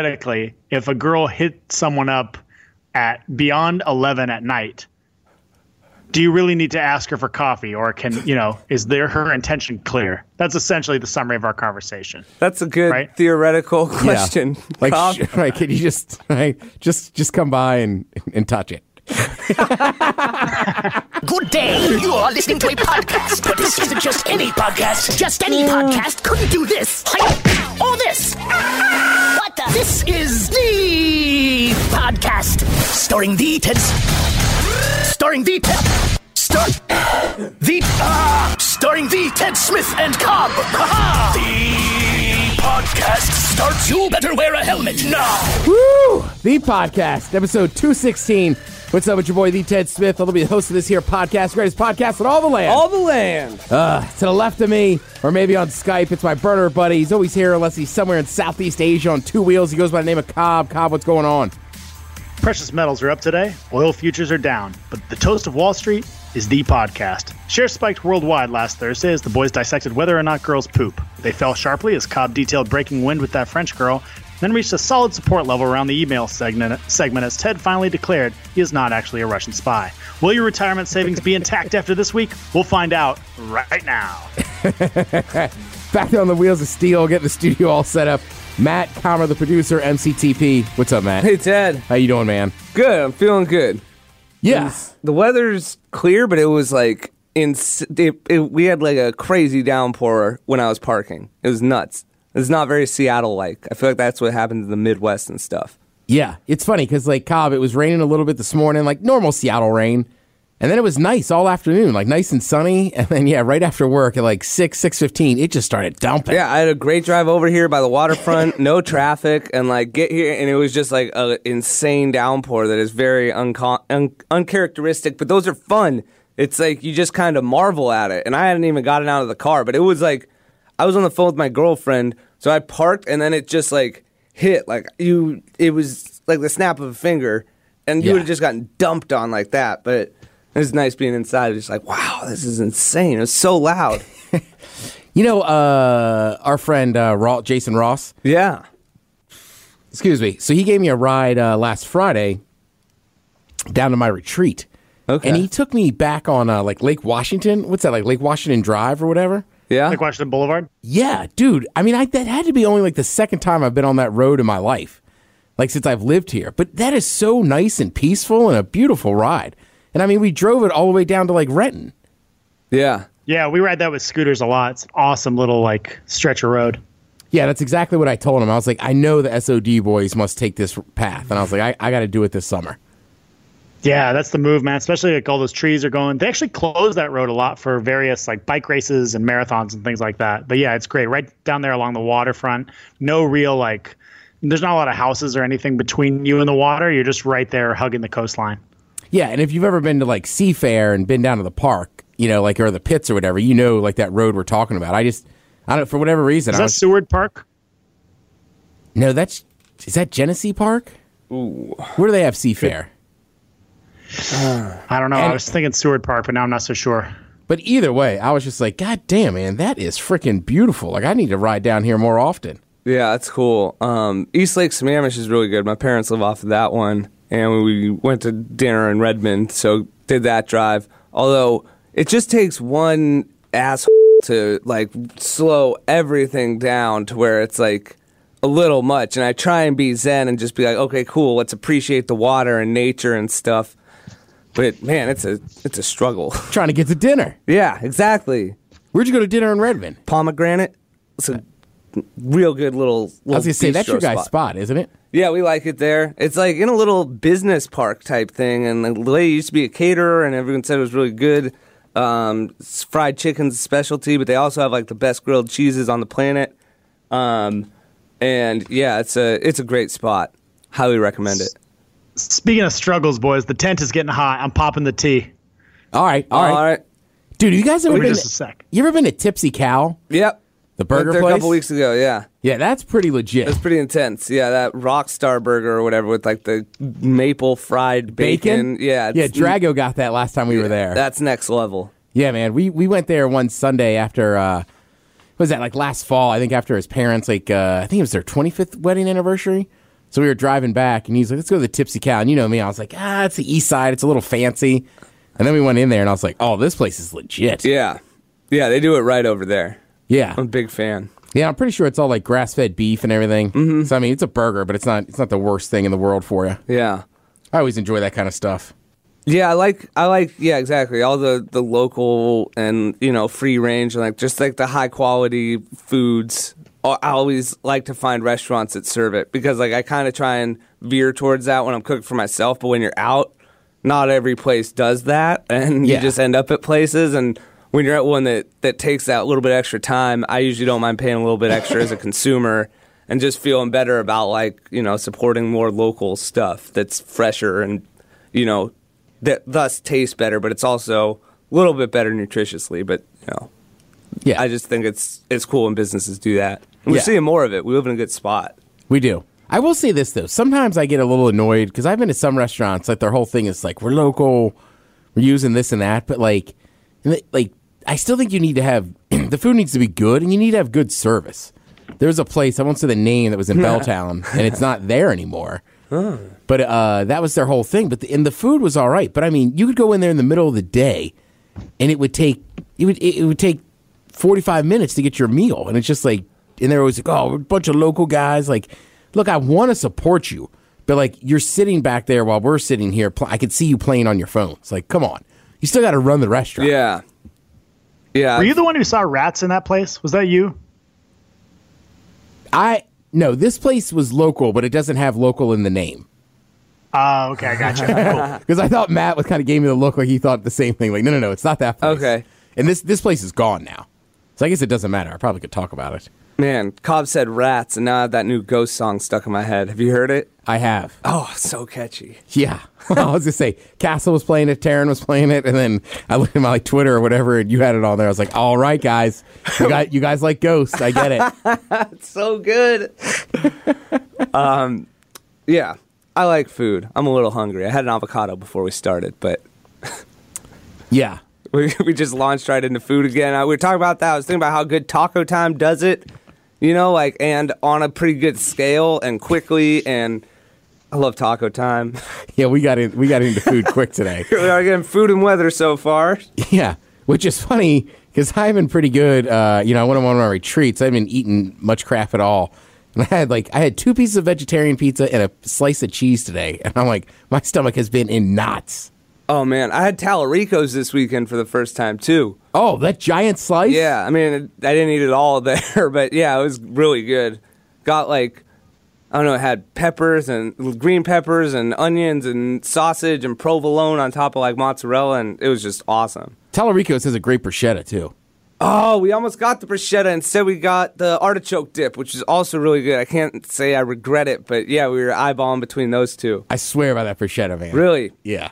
theoretically, if a girl hit someone up at beyond 11 at night, do you really need to ask her for coffee or can, you know, is there her intention clear? That's essentially the summary of our conversation. That's a good Right. theoretical question. Like, Cobb. sh- right? Can you just right, just just come by and and touch it? Good day. You are listening to a podcast, but this isn't just any podcast. Just any mm. podcast couldn't do this. Like, or this. This is the podcast starring the Ted. Starring the Ted. Star. The. Uh, starring the Ted Smith and Cobb. Ha The podcast starts. You better wear a helmet now. Woo! The podcast, episode 216. What's up with your boy, the Ted Smith? I'll be the host of this here podcast, greatest podcast in all the land. All the land. Uh, to the left of me, or maybe on Skype, it's my burner buddy. He's always here unless he's somewhere in Southeast Asia on two wheels. He goes by the name of Cobb. Cobb, what's going on? Precious metals are up today, oil futures are down, but the toast of Wall Street is the podcast. Shares spiked worldwide last Thursday as the boys dissected whether or not girls poop. They fell sharply as Cobb detailed breaking wind with that French girl, then reached a solid support level around the email segment, segment as Ted finally declared he is not actually a Russian spy. Will your retirement savings be intact after this week? We'll find out right now. Back on the wheels of steel, get the studio all set up. Matt Comer, the producer, MCTP. What's up, Matt? Hey, Ted. How you doing, man? Good. I'm feeling good. Yeah. The weather's clear, but it was like in it, it, we had like a crazy downpour when I was parking. It was nuts. It's not very Seattle like. I feel like that's what happens in the Midwest and stuff. Yeah, it's funny because like Cobb, it was raining a little bit this morning, like normal Seattle rain, and then it was nice all afternoon, like nice and sunny, and then yeah, right after work at like six six fifteen, it just started dumping. Yeah, I had a great drive over here by the waterfront, no traffic, and like get here, and it was just like an insane downpour that is very un- uncharacteristic. But those are fun. It's like you just kind of marvel at it. And I hadn't even gotten out of the car, but it was like I was on the phone with my girlfriend, so I parked, and then it just like hit like you. It was like the snap of a finger, and you Yeah. would have just gotten dumped on like that. But it was nice being inside. Just like wow, this is insane. It was so loud. You know, uh, our friend uh, Ra- Jason Ross, yeah. excuse me. So he gave me a ride uh, last Friday down to my retreat, Okay. and he took me back on uh, like Lake Washington. What's that like Lake Washington Drive or whatever? Yeah. Like Washington Boulevard? Yeah, dude. I mean, I, that had to be only like the second time I've been on that road in my life, like since I've lived here. But that is so nice and peaceful and a beautiful ride. And I mean, we drove it all the way down to like Renton. yeah. Yeah, we ride that with scooters a lot. It's an awesome little like stretch of road. Yeah, that's exactly what I told him. I was like, I know the SOD boys must take this path. And I was like, I, I got to do it this summer. Yeah, that's the move, man. Especially like all those trees are going. They actually close that road a lot for various like bike races and marathons and things like that. But yeah, it's great. Right down there along the waterfront. No real like there's not a lot of houses or anything between you and the water. You're just right there hugging the coastline. Yeah, and if you've ever been to like Seafair and been down to the park, you know, like or the pits or whatever, you know, like that road we're talking about. I just, I don't, for whatever reason, Is I that was, Seward Park? no, that's, is that Genesee Park? Ooh. Where do they have Seafair? I don't know. I was thinking Seward Park, but now I'm not so sure. But either way, I was just like, God damn, man, that is freaking beautiful. Like, I need to ride down here more often. Yeah, that's cool. Um, East Lake Sammamish is really good. My parents live off of that one, and we went to dinner in Redmond, so did that drive. Although it just takes one asshole to like slow everything down to where it's like a little much. And I try and be zen and just be like, okay, cool, let's appreciate the water and nature and stuff. But man, it's a it's a struggle. Trying to get to dinner. yeah, exactly. Where'd you go to dinner in Redmond? Pomegranate. It's a real good little. little I was gonna say that's your guy's spot. spot, isn't it? Yeah, we like it there. It's like in a little business park type thing, and the lady used to be a caterer, and everyone said it was really good. Um, fried chicken's a specialty, but they also have like the best grilled cheeses on the planet. Um, and yeah, it's a it's a great spot. Highly recommend it. Speaking of struggles, boys, the tent is getting hot. I'm popping the tea. All right, all right, All right. dude. You guys ever Wait been? just a sec. You ever been to Tipsy Cow, Yep. The burger place? a couple weeks ago. Yeah. Yeah, that's pretty legit. That's pretty intense. Yeah, that Rockstar burger or whatever with like the maple fried bacon. Yeah, yeah. it's- Drago got that last time we were there. That's next level. Yeah, man. We we went there one Sunday after uh, was that like last fall? I think after his parents, like uh, I think it was their 25th wedding anniversary. So we were driving back, and he's like, "Let's go to the Tipsy Cow." And you know me, I was like, "Ah, it's the East Side. It's a little fancy." And then we went in there, and I was like, "Oh, this place is legit." Yeah, yeah, they do it right over there. Yeah, I'm a big fan. yeah. I'm pretty sure it's all like grass-fed beef and everything. Mm-hmm. So I mean, it's a burger, but it's not. It's not the worst thing in the world for you. Yeah. I always enjoy that kind of stuff. Yeah, I like I like yeah, exactly. All the the local and, you know, free range and like just like the high quality foods. I always like to find restaurants that serve it because like I kind of try and veer towards that when I'm cooking for myself, but when you're out, not every place does that and Yeah. you just end up at places and when you're at one that that takes that little bit extra time, I usually don't mind paying a little bit extra as a consumer and just feeling better about like, you know, supporting more local stuff that's fresher and you know, that thus tastes better, but it's also a little bit better nutritiously. But you know, Yeah, I just think it's it's cool when businesses do that. And we're Yeah. seeing more of it. We live in a good spot. We do. I will say this though. Sometimes I get a little annoyed because I've been to some restaurants like their whole thing is like we're local, we're using this and that, but like, like I still think you need to have the food needs to be good and you need to have good service. There was a place I won't say the name that was in Belltown and it's not there anymore. But uh, that was their whole thing. But the, and the food was all right. But I mean, you could go in there in the middle of the day, and it would take it would it, it would take forty five minutes to get your meal, and it's just like, and they're always like, oh, a bunch of local guys. Like, look, I want to support you, but like you're sitting back there while we're sitting here. Pl- I could see you playing on your phone. It's Like, come on, you still got to run the restaurant. Yeah, yeah. Were you the one who saw rats in that place? Was that you? I no, this place was local, but it doesn't have local in the name. Oh, okay, I gotcha. Cool. Because I thought Matt was kind of gave me the look like he thought the same thing. Like, no, no, no, it's not that place. Okay. And this this place is gone now. So I guess it doesn't matter. I probably could talk about it. Man, Cobb said rats, and now I have that new ghost song stuck in my head. Have you heard it? I have. Oh, so catchy. Yeah. I was gonna say Castle was playing it, Taryn was playing it, and then I looked at my like Twitter or whatever, and you had it on there. I was like, all right, guys, you got you guys like ghosts. I get it. So good. um, yeah, I like food. I'm a little hungry. I had an avocado before we started, but Yeah. we, we just launched right into food again. I, we were talking about that. I was thinking about how good Taco Time does it, you know, like and on a pretty good scale and quickly. And I love Taco Time. Yeah, we got in we got into food quick today. we are getting food and weather so far. Yeah, which is funny because I've been pretty good. Uh, you know, I went on one of my retreats, I haven't eaten much crap at all. And I had like I had two pieces of vegetarian pizza and a slice of cheese today, and I'm like, my stomach has been in knots. Oh man, I had Talarico's this weekend for the first time too. Oh, that giant slice! Yeah, I mean, I didn't eat it all there, but yeah, it was really good. Got like, I don't know, it had peppers and green peppers and onions and sausage and provolone on top of like mozzarella, and it was just awesome. Talarico's has a great bruschetta too. Oh, we almost got the bruschetta. Instead, we got the artichoke dip, which is also really good. I can't say I regret it, but yeah, we were eyeballing between those two. I swear by that bruschetta, man. Really, Yeah.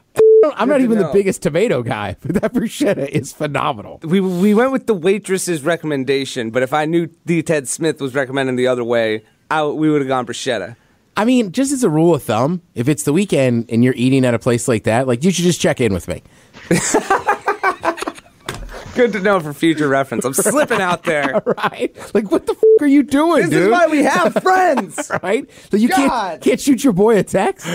I'm not even the biggest tomato guy, but that bruschetta is phenomenal. we we went with the waitress's recommendation, but if I knew the Ted Smith was recommending the other way, I, we would have gone bruschetta. I mean, just as a rule of thumb, if it's the weekend and you're eating at a place like that, like you should just check in with me. Good to know for future reference. I'm slipping out there. Right? Like, what the f- are you doing, This dude? is why we have friends. right? So you can't can't shoot your boy a text.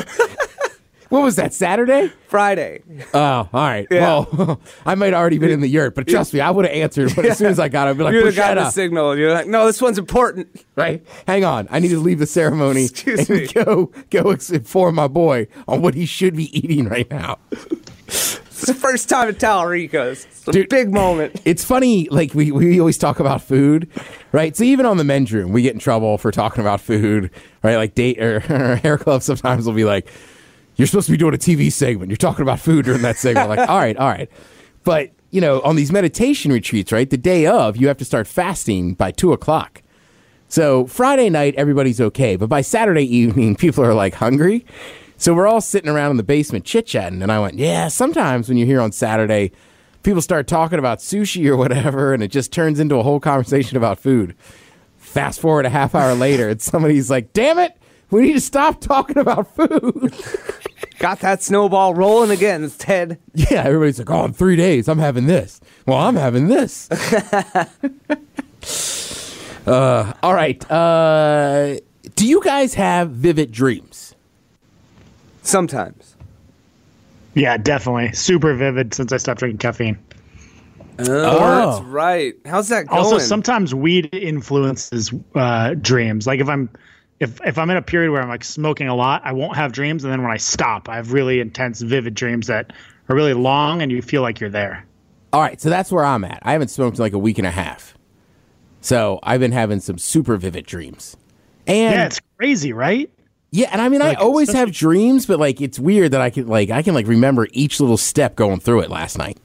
What was that Saturday? Friday. Oh, all right. Yeah. Well, I might already been in the yurt, but trust me, I would have answered. But as soon as I got, it, I'd be like, you have got the signal. You're like, no, this one's important. right? Hang on, I need to leave the ceremony Excuse and me. go go inform my boy on what he should be eating right now. It's the first time at Talarico's. It's a Dude. big moment. It's funny, like we, we always talk about food, right? So even on the men's room, we get in trouble for talking about food, right? Like date or, or hair club sometimes will be like, "You're supposed to be doing a TV segment. You're talking about food during that segment." like, all right, all right, but you know, on these meditation retreats, right? The day of, you have to start fasting by two o'clock. So Friday night, everybody's okay, but by Saturday evening, people are like hungry. So we're all sitting around in the basement chit chatting, and I went, "Yeah, sometimes when you're here on Saturday." people start talking about sushi or whatever, and it just turns into a whole conversation about food. Fast forward a half hour later, and somebody's like, "Damn it, we need to stop talking about food." Got that snowball rolling again. It's Ted. yeah, everybody's like, "Oh, in three days, I'm having this." Well, I'm having this. Uh, all right. Uh, do you guys have vivid dreams? Sometimes. Yeah, definitely. Super vivid since I stopped drinking caffeine. Oh, Oh. that's right. How's that going? Also, sometimes weed influences uh, dreams. Like if I'm if if I'm in a period where I'm like smoking a lot, I won't have dreams, and then when I stop, I have really intense, vivid dreams that are really long, and you feel like you're there. All right, so that's where I'm at. I haven't smoked in like a week and a half. So I've been having some super vivid dreams. And Yeah, it's crazy, right? Yeah, and I mean, Like, I always have dreams, but like it's weird that I can like I can like remember each little step going through it last night.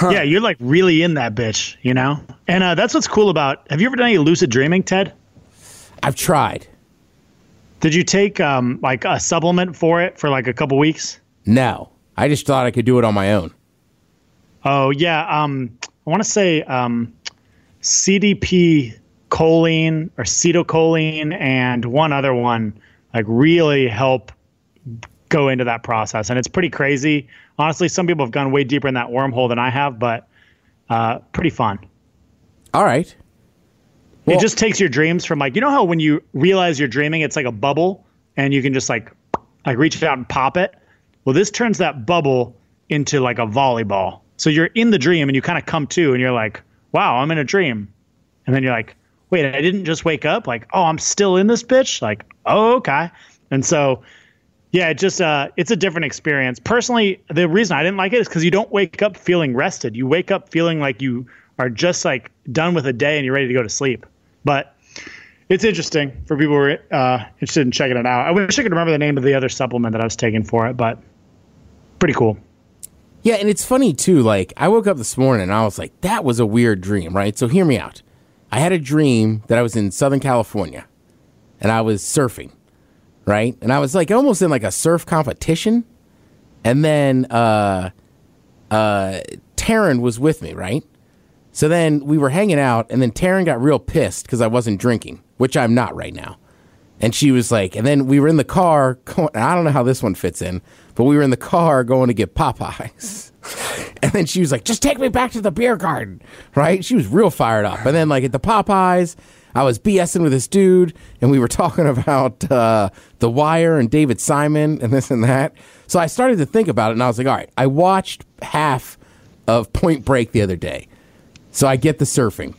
Yeah, you're like really in that bitch, you know. And uh, that's what's cool about. Have you ever done any lucid dreaming, Ted? I've tried. Did you take um, like a supplement for it for like a couple weeks? No, I just thought I could do it on my own. Oh yeah, um, I want to say um, CDP choline or acetylcholine and one other one like really help go into that process, and it's pretty crazy. Honestly, some people have gone way deeper in that wormhole than I have, but uh, pretty fun. All right. Well- it just takes your dreams from like you know how when you realize you're dreaming, it's like a bubble, and you can just like like reach out and pop it. Well, this turns that bubble into like a volleyball. So you're in the dream and you kind of come to, and you're like, "Wow, I'm in a dream," and then you're like, "Wait, I didn't just wake up." Like, "Oh, I'm still in this bitch." Like, "Oh, okay." And so, yeah, it just uh, it's a different experience. Personally, the reason I didn't like it is because you don't wake up feeling rested. You wake up feeling like you are just like done with a day and you're ready to go to sleep. But it's interesting for people who are uh, interested in checking it out. I wish I could remember the name of the other supplement that I was taking for it, but pretty cool. Yeah, and it's funny too. Like I woke up this morning and I was like, that was a weird dream, right? So hear me out. I had a dream that I was in Southern California and I was surfing, right? And I was like almost in like a surf competition. And then uh uh Taryn was with me, right? So then we were hanging out and then Taryn got real pissed because I wasn't drinking, which I'm not right now. And she was like, and then we were in the car. Going, I don't know how this one fits in, but we were in the car going to get Popeyes. And then she was like, just take me back to the beer garden, right? She was real fired up. And then, like, at the Popeyes, I was BSing with this dude, and we were talking about uh, The Wire and David Simon and this and that. So I started to think about it, and I was like, all right, I watched half of Point Break the other day. So I get the surfing.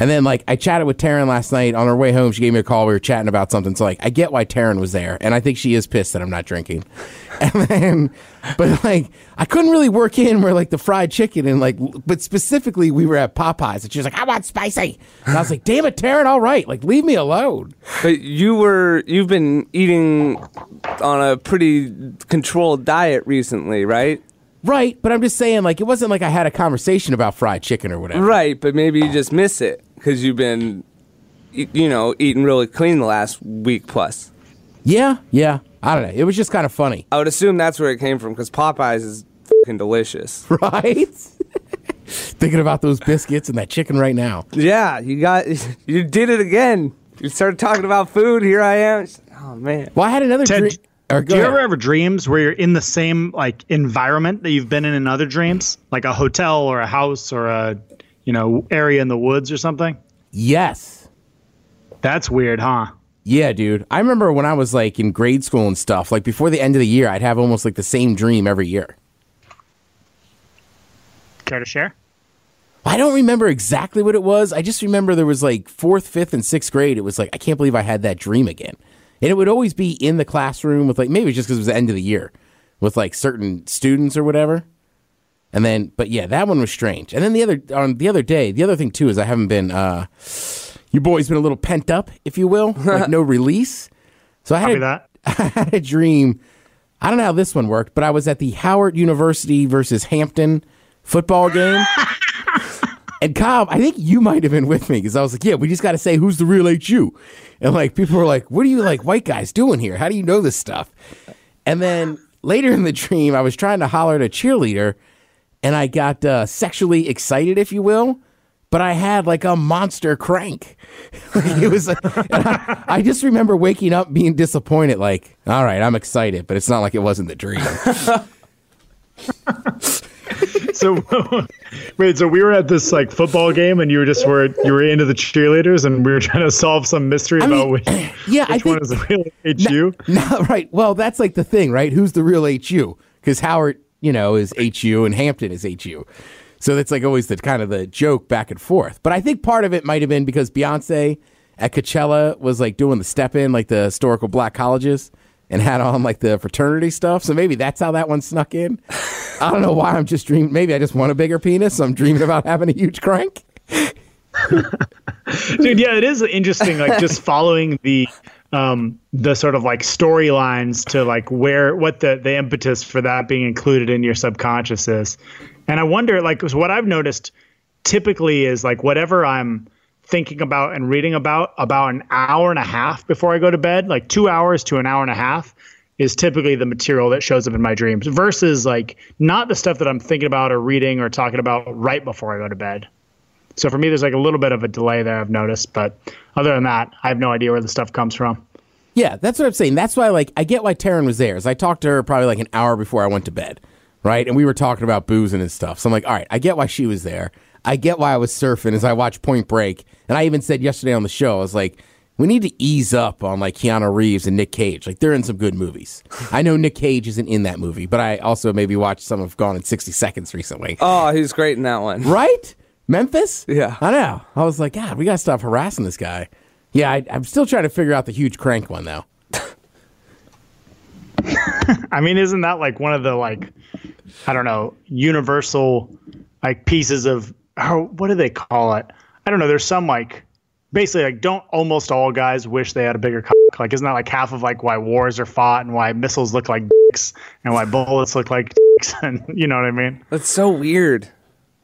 And then like I chatted with Taryn last night on her way home. She gave me a call. We were chatting about something. So like I get why Taryn was there, and I think she is pissed that I'm not drinking. And then, but like I couldn't really work in where like the fried chicken and like, but specifically we were at Popeyes, and she was like, "I want spicy." And I was like, "Damn it, Taryn! All right, like leave me alone." But you were you've been eating on a pretty controlled diet recently, right? Right, but I'm just saying like it wasn't like I had a conversation about fried chicken or whatever. Right, but maybe you just miss it because you've been, y- you know, eating really clean the last week plus. Yeah, yeah. I don't know. It was just kind of funny, I would assume that's where it came from because Popeyes is fucking delicious. right? Thinking about those biscuits and that chicken right now. yeah, you got you did it again. You started talking about food. Here I am. Oh man. Well, I had another Ted, dream. Or do you ahead. ever have dreams where you're in the same like environment that you've been in in other dreams, like a hotel or a house or a you know area in the woods or something? Yes. That's weird, huh? Yeah, dude. I remember when I was like in grade school and stuff, like before the end of the year, I'd have almost like the same dream every year. Care to share? I don't remember exactly what it was. I just remember there was like fourth, fifth, and sixth grade. It was like, I can't believe I had that dream again. And it would always be in the classroom with like, maybe it was just because it was the end of the year with like certain students or whatever. And then, but yeah, that one was strange. And then the other, on the other day, the other thing too is I haven't been, uh, your boy's been a little pent up, if you will, like no release. So I had, Copy a, that. I had a dream. I don't know how this one worked, but I was at the Howard University versus Hampton football game. and Cobb, I think you might have been with me because I was like, yeah, we just got to say who's the real HU. And like people were like, what are you like white guys doing here? How do you know this stuff? And then later in the dream, I was trying to holler at a cheerleader and I got uh, sexually excited, if you will. But I had like a monster crank. Like, it was, and I, I just remember waking up being disappointed. Like, all right, I'm excited, but it's not like it wasn't the dream. so wait, so we were at this like football game, and you were just were you were into the cheerleaders, and we were trying to solve some mystery I about mean, which, yeah, I which one think- is the real HU. No, right. Well, that's like the thing, right? Who's the real HU? Because Howard, you know, is HU and Hampton is HU. So that's like always the kind of the joke back and forth. But I think part of it might have been because Beyonce at Coachella was like doing the step in, like the historical black colleges, and had on like the fraternity stuff. So maybe that's how that one snuck in. I don't know why I'm just dreaming. Maybe I just want a bigger penis. So I'm dreaming about having a huge crank. dude yeah it is interesting like just following the um the sort of like storylines to like where what the the impetus for that being included in your subconscious is and i wonder like what i've noticed typically is like whatever i'm thinking about and reading about about an hour and a half before i go to bed like two hours to an hour and a half is typically the material that shows up in my dreams versus like not the stuff that i'm thinking about or reading or talking about right before i go to bed so for me, there's like a little bit of a delay there I've noticed, but other than that, I have no idea where the stuff comes from. Yeah, that's what I'm saying. That's why, like, I get why Taryn was there. Is I talked to her probably like an hour before I went to bed, right? And we were talking about boozing and stuff. So I'm like, all right, I get why she was there. I get why I was surfing as I watched Point Break. And I even said yesterday on the show, I was like, we need to ease up on like Keanu Reeves and Nick Cage. Like, they're in some good movies. I know Nick Cage isn't in that movie, but I also maybe watched some of Gone in 60 Seconds recently. Oh, he's great in that one. Right? Memphis? Yeah. I know. I was like, God, we got to stop harassing this guy. Yeah, I, I'm still trying to figure out the huge crank one, though. I mean, isn't that like one of the like, I don't know, universal like pieces of oh, what do they call it? I don't know. There's some like basically like don't almost all guys wish they had a bigger cock? Like isn't that like half of like why wars are fought and why missiles look like dicks and why bullets look like dicks and you know what I mean? That's so weird.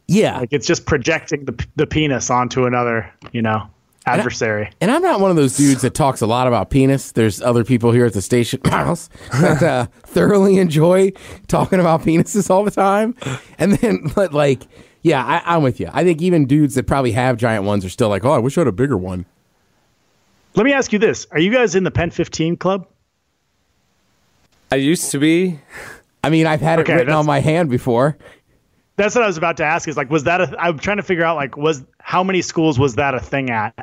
Yeah. Like it's just projecting the the penis onto another, you know, adversary. And I'm not one of those dudes that talks a lot about penis. There's other people here at the station house that uh, thoroughly enjoy talking about penises all the time. And then, but like, yeah, I, I'm with you. I think even dudes that probably have giant ones are still like, oh, I wish I had a bigger one. Let me ask you this: Are you guys in the Pen 15 club? I used to be. I mean, I've had it Okay, written on my hand before. That's what I was about to ask. Is like, was that a? I'm trying to figure out like, was how many schools was that a thing at?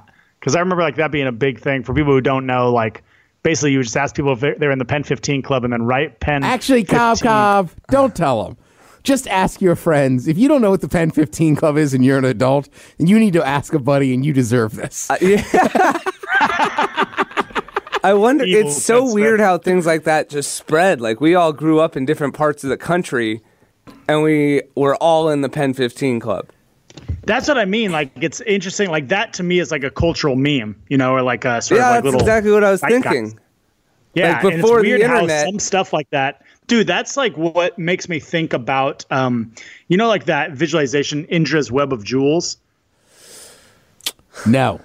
Because I remember like that being a big thing for people who don't know. Like, basically, you would just ask people if they're, they're in the Pen 15 club and then write Pen. Actually, Cobb 15. Cobb, don't tell them. Just ask your friends. If you don't know what the Pen 15 Club is and you're an adult, and you need to ask a buddy and you deserve this. Uh, I wonder. Evil it's so weird Smith. how things like that just spread. Like we all grew up in different parts of the country, and we were all in the Pen 15 Club. That's what I mean. Like, it's interesting. Like that to me is like a cultural meme, you know, or like a sort Yeah, of like little. that's little. exactly what I was zeitgeist. thinking. Yeah, Like, and it's before the weird how internet- some stuff like that, dude. That's like what makes me think about, um, you know, like that visualization, Indra's web of jewels. No.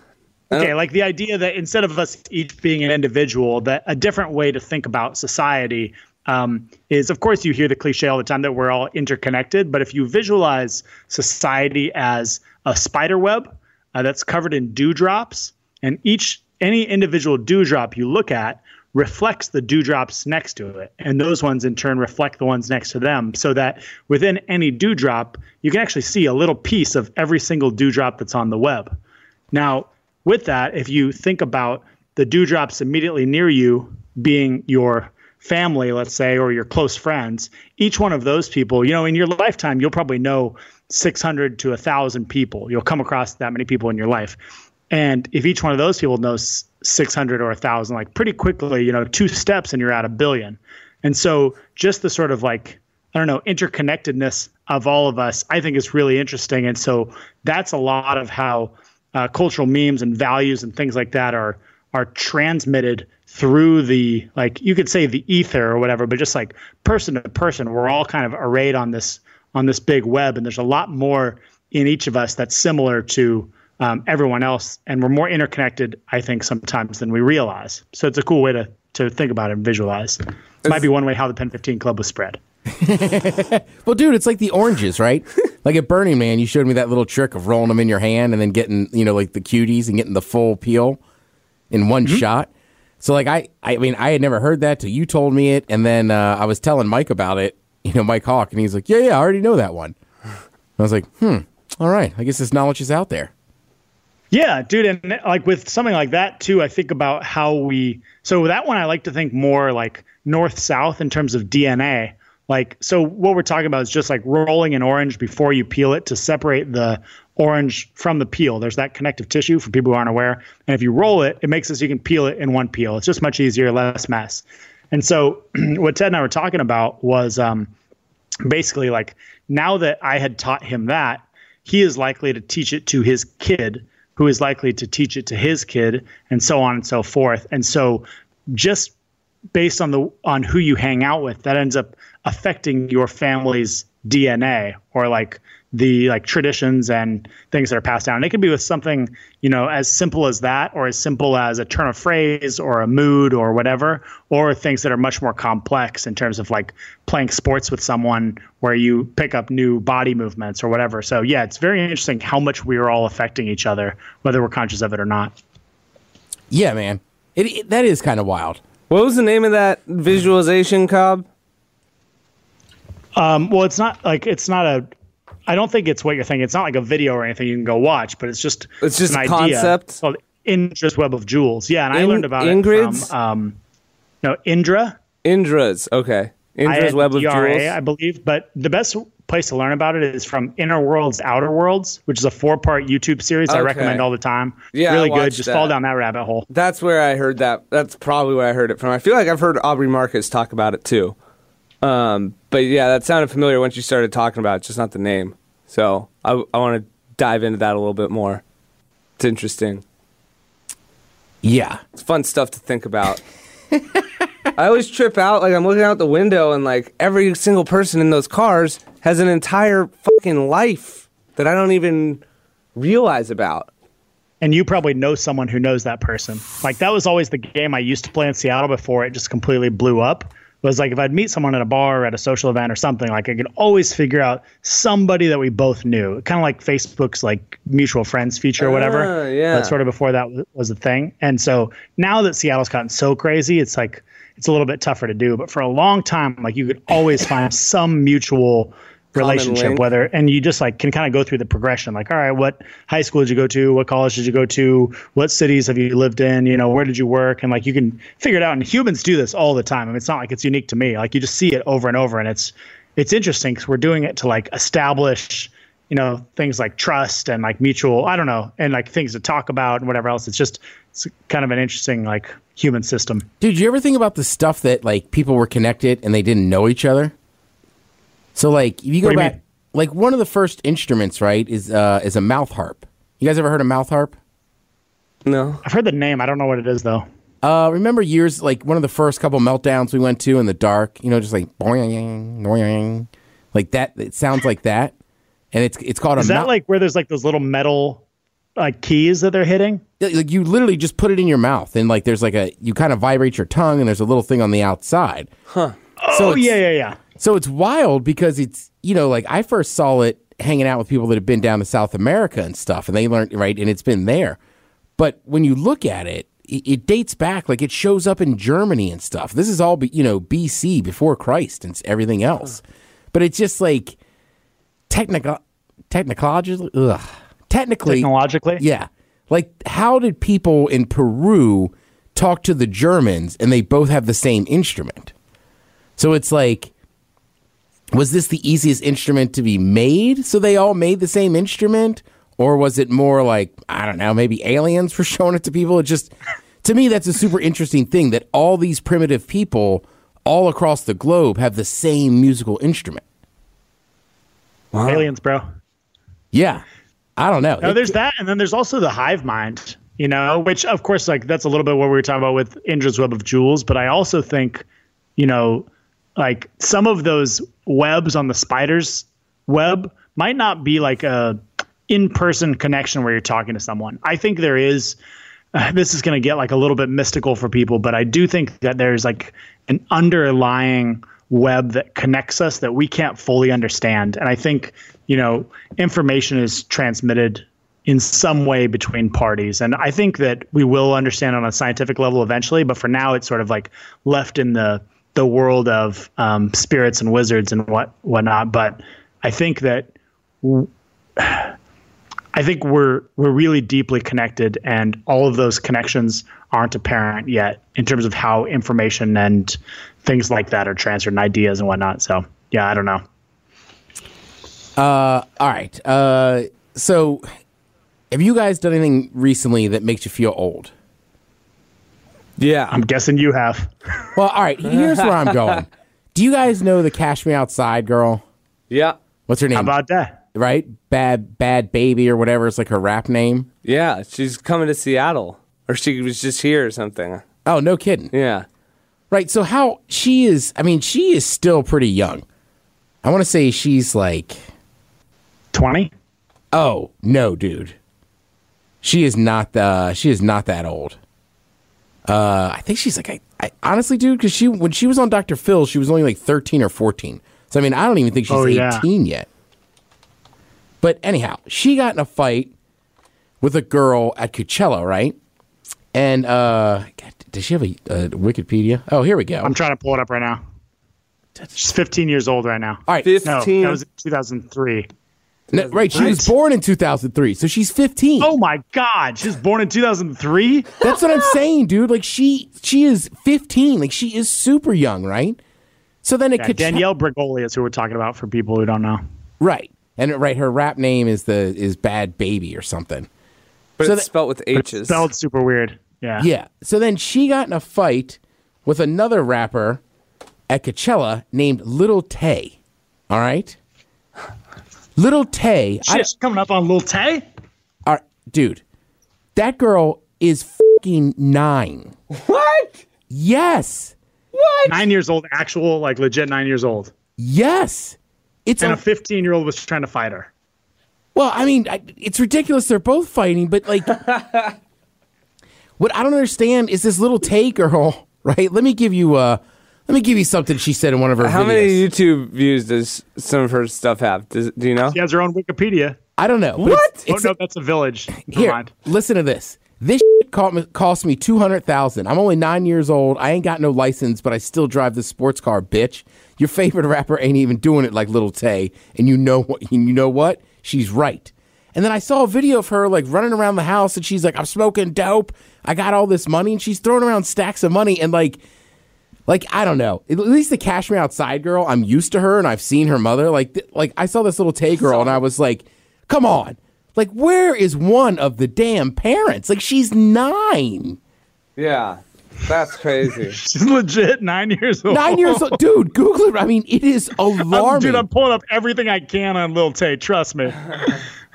Okay, like the idea that instead of us each being an individual, that a different way to think about society um, is, of course, you hear the cliche all the time that we're all interconnected. But if you visualize society as a spider web uh, that's covered in dewdrops, and each any individual dewdrop you look at reflects the dewdrops next to it, and those ones in turn reflect the ones next to them, so that within any dewdrop you can actually see a little piece of every single dewdrop that's on the web. Now, with that, if you think about the dewdrops immediately near you being your family, let's say, or your close friends, each one of those people, you know, in your lifetime, you'll probably know 600 to 1,000 people. You'll come across that many people in your life. And if each one of those people knows 600 or 1,000, like pretty quickly, you know, two steps and you're at a billion. And so just the sort of like, I don't know, interconnectedness of all of us, I think is really interesting. And so that's a lot of how uh, cultural memes and values and things like that are are transmitted through the like you could say the ether or whatever, but just like person to person, we're all kind of arrayed on this on this big web, and there's a lot more in each of us that's similar to um, everyone else, and we're more interconnected, I think, sometimes than we realize. So it's a cool way to to think about it and visualize. It might be one way how the Pen 15 Club was spread. Well, dude, it's like the oranges, right? like at Burning Man, you showed me that little trick of rolling them in your hand and then getting, you know, like the cuties and getting the full peel in one shot. So, like, I, I mean, I had never heard that till you told me it, and then uh, I was telling Mike about it, you know, Mike Hawk, and he's like, "Yeah, yeah, I already know that one." I was like, hmm, all right. I guess this knowledge is out there. Yeah, dude, and like with something like that too, I think about how we. So that one, I like to think more like north south in terms of DNA. Like, so what we're talking about is just like rolling an orange before you peel it to separate the orange from the peel. There's that connective tissue for people who aren't aware. And if you roll it, it makes it so you can peel it in one peel. It's just much easier, less mess. And so what Ted and I were talking about was um, basically like now that I had taught him that, he is likely to teach it to his kid, who is likely to teach it to his kid, and so on and so forth. And so just based on the on who you hang out with, that ends up affecting your family's DNA or like the like traditions and things that are passed down. And it could be with something, you know, as simple as that, or as simple as a turn of phrase or a mood or whatever, or things that are much more complex in terms of like playing sports with someone where you pick up new body movements or whatever. So yeah, it's very interesting how much we are all affecting each other, whether we're conscious of it or not. Yeah, man. It, it that is kind of wild. What was the name of that visualization, Cobb? Um, well, it's not like it's not a. I don't think it's what you're thinking. It's not like a video or anything you can go watch, but it's just It's just an a idea concept? called Indra's Web of Jewels. Yeah, and I In- learned about Ingrid's? it from um, no Indra. Indra's. Okay. Indra's Web of DRA, Jewels. I believe. But the best place to learn about it is from Inner Worlds, Outer Worlds, which is a four-part YouTube series I recommend all the time. Yeah, really good. Just that. fall down that rabbit hole. That's where I heard that. That's probably where I heard it from. I feel like I've heard Aubrey Marcus talk about it too. Um, but yeah, that sounded familiar once you started talking about it, just not the name. So I, I want to dive into that a little bit more. It's interesting. Yeah. It's fun stuff to think about. I always trip out. Like I'm looking out the window, and like every single person in those cars has an entire fucking life that I don't even realize about. and you probably know someone who knows that person. Like that was always the game I used to play in Seattle before it just completely blew up. Was like if I'd meet someone at a bar or at a social event or something, like I could always figure out somebody that we both knew. Kind of like Facebook's like mutual friends feature or whatever. Ah, yeah. But sort of before that was a thing. And so now that Seattle's gotten so crazy, it's like it's a little bit tougher to do. But for a long time, like you could always find some mutual relationship whether and you just like can kind of go through the progression like all right what high school did you go to? What college did you go to? What cities have you lived in? You know where did you work? And like you can figure it out and humans do this all the time. I mean, it's not like it's unique to me. Like you just see it over and over and it's it's interesting because we're doing it to like establish you know things like trust and like mutual i don't know and like things to talk about and whatever else. It's just it's kind of an interesting like human system. Dude, you ever think about the stuff that like people were connected and they didn't know each other? So like if you go What do you back mean? like one of the first instruments, right, is uh is a mouth harp. You guys ever heard of mouth harp? No. i've heard the name i don't know what it is though Uh remember years like one of the first couple meltdowns we went to in the dark, you know, just like boing boing like that it sounds like that. And it's it's called a. is a that mou- like where there's like those little metal like keys that they're hitting like you literally just put it in your mouth and like there's like a you kind of vibrate your tongue and there's a little thing on the outside. Huh. So oh yeah yeah yeah So it's wild because it's you know like I first saw it hanging out with people that have been down to South America and stuff, and they learned right, and it's been there. But when you look at it, it, it dates back like it shows up in Germany and stuff. This is all be, you know BC before Christ and everything else. But it's just like technical, technologically, ugh, technically, technologically yeah. Like, how did people in Peru talk to the Germans and they both have the same instrument? So it's like, was this the easiest instrument to be made? So they all made the same instrument? Or was it more like, I don't know, maybe aliens were showing it to people? It just, to me, that's a super interesting thing that all these primitive people all across the globe have the same musical instrument. aliens bro Yeah. I don't know. No, there's that, and then there's also the hive mind, you know, which of course, like that's a little bit what we were talking about with Indra's web of jewels. But I also think, you know, like some of those webs on the spider's web might not be like a in-person connection where you're talking to someone. I think there is. Uh, this is going to get like a little bit mystical for people, but I do think that there's like an underlying web that connects us that we can't fully understand. And I think, you know, information is transmitted in some way between parties. And I think that we will understand on a scientific level eventually, but for now it's sort of like left in the the world of um, spirits and wizards and what whatnot. But I think that I think we're we're really deeply connected, and all of those connections aren't apparent yet in terms of how information and things like that are transferred and ideas and whatnot. So yeah, I don't know. Uh, All right. Uh, so, have you guys done anything recently that makes you feel old? Yeah. I'm guessing you have. Well, all right. Here's where I'm going. Do you guys know the Cash Me Outside girl? yeah. What's her name? How about that? right? Bad Bhad Bhabie or whatever. It's like her rap name. Yeah. She's coming to Seattle. Or she was just here or something. Oh, no kidding. Yeah. Right. So how she is? I mean, she is still pretty young. I want to say she's like, Twenty. oh no, dude. She is not the. She is not that old. Uh, I think she's like, I, I honestly, dude, because she when she was on Dr. Phil, she was only like thirteen or fourteen. So I mean, I don't even think she's Oh, yeah. eighteen yet. But anyhow, she got in a fight with a girl at Coachella, right? And uh, God, does she have a, a Wikipedia? Oh, here we go. I'm trying to pull it up right now. She's 15 years old right now. All right, No, 15. that was 2003. No, right, she was born in 2003, so she's 15. Oh my God, she was born in 2003. That's what I'm saying, dude. Like she she is 15. Like she is super young, right? So then it Yeah, could Danielle Bregoli is who we're talking about for people who don't know. right. And right, her rap name is the is Bhad Bhabie or something. But So it's the- spelled with H's. Spelled super weird. Yeah. Yeah. So then she got in a fight with another rapper at Coachella named Little Tay. All right? Little Tay. I, Shit, she's coming up on Little Tay. all right, dude, that girl is fucking nine. What? Yes. What? Nine years old, actual, like legit nine years old. Yes. It's And a a 15 year old was trying to fight her. Well, I mean, I, it's ridiculous. They're both fighting, but like, what I don't understand is this little Tay girl, right? Let me give you uh let me give you something she said in one of her videos. How videos. many YouTube views does some of her stuff have? Does, do you know? She has her own Wikipedia. I don't know. What? It's, Oh, it's no, that's a village. Never here, mind. listen to this. This shit cost me, cost me two hundred thousand. I'm only nine years old. I ain't got no license, but I still drive this sports car, bitch. Your favorite rapper ain't even doing it like Little Tay, and you know what? You know what? She's right. And then I saw a video of her like running around the house, and she's like, "I'm smoking dope. I got all this money," and she's throwing around stacks of money, and like, like I don't know. At least the Cash Me Outside girl, I'm used to her, and I've seen her mother. Like, th- like I saw this little Tay girl, and I was like, "Come on." Like, where is one of the damn parents? Like, she's nine. Yeah. That's crazy. She's legit nine years old. Nine years old. Dude, Google it. I mean, it is alarming. I'm, alarming. dude, I'm pulling up everything I can on Lil Tay. Trust me.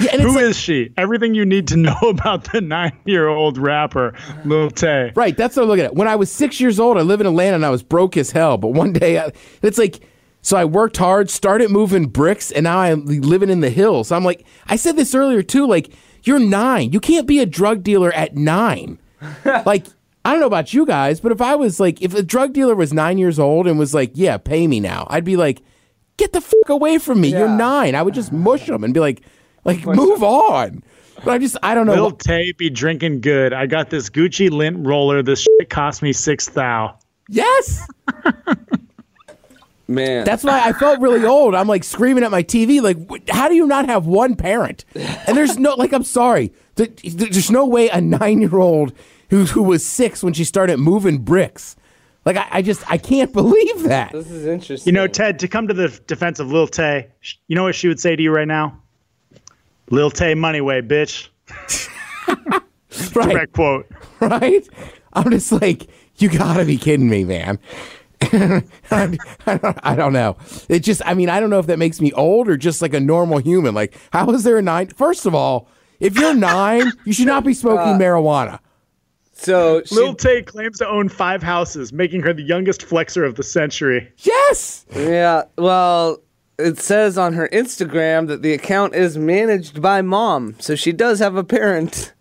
yeah, and Who like- is she? Everything you need to know about the nine year old rapper, Lil Tay. Right, that's what I'm looking at. When I was six years old, I live in Atlanta and I was broke as hell. But one day, I, it's like, so I worked hard, started moving bricks, and now I'm living in the hills. I'm like, I said this earlier too. Like, you're nine. You can't be a drug dealer at nine. like, I don't know about you guys, but if I was like, if a drug dealer was nine years old and was like, yeah, pay me now, I'd be like, get the fuck away from me. You're nine. I would just mush them and be like, like, move on. But I just, I don't know. Lil Tay be drinking good. I got this Gucci lint roller. This shit cost me six thou. yes. Man. That's why I felt really old. I'm like screaming at my TV, like, how do you not have one parent? And there's no, like, I'm sorry. There's no way a nine year old who, who was six when she started moving bricks. Like, I, I just, I can't believe that. this is interesting. You know, Ted, to come to the defense of Lil Tay, you know what she would say to you right now? Lil Tay money way, bitch. Right. Direct quote. Right? I'm just like, you gotta be kidding me, man. I, I don't, I don't know. It just, I mean, I don't know if that makes me old or just like a normal human. Like, how is there a nine? First of all, if you're nine, you should not be smoking uh, marijuana. so she, Lil Tay claims to own five houses, making her the youngest flexer of the century. Yes. Yeah, well, it says on her Instagram that the account is managed by mom, so she does have a parent.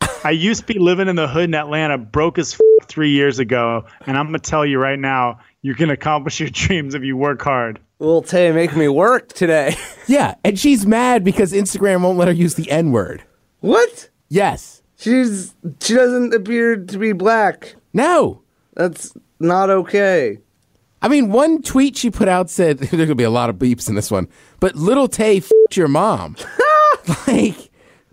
I used to be living in the hood in Atlanta, broke as f- three years ago, and I'm gonna tell you right now, you can accomplish your dreams if you work hard. Well, Tay make me work today. Yeah, and she's mad because Instagram won't let her use the N word. what? Yes. She's she doesn't appear to be black. No. That's not okay. I mean, one tweet she put out said there's gonna be a lot of beeps in this one, but little Tay f- your mom. like,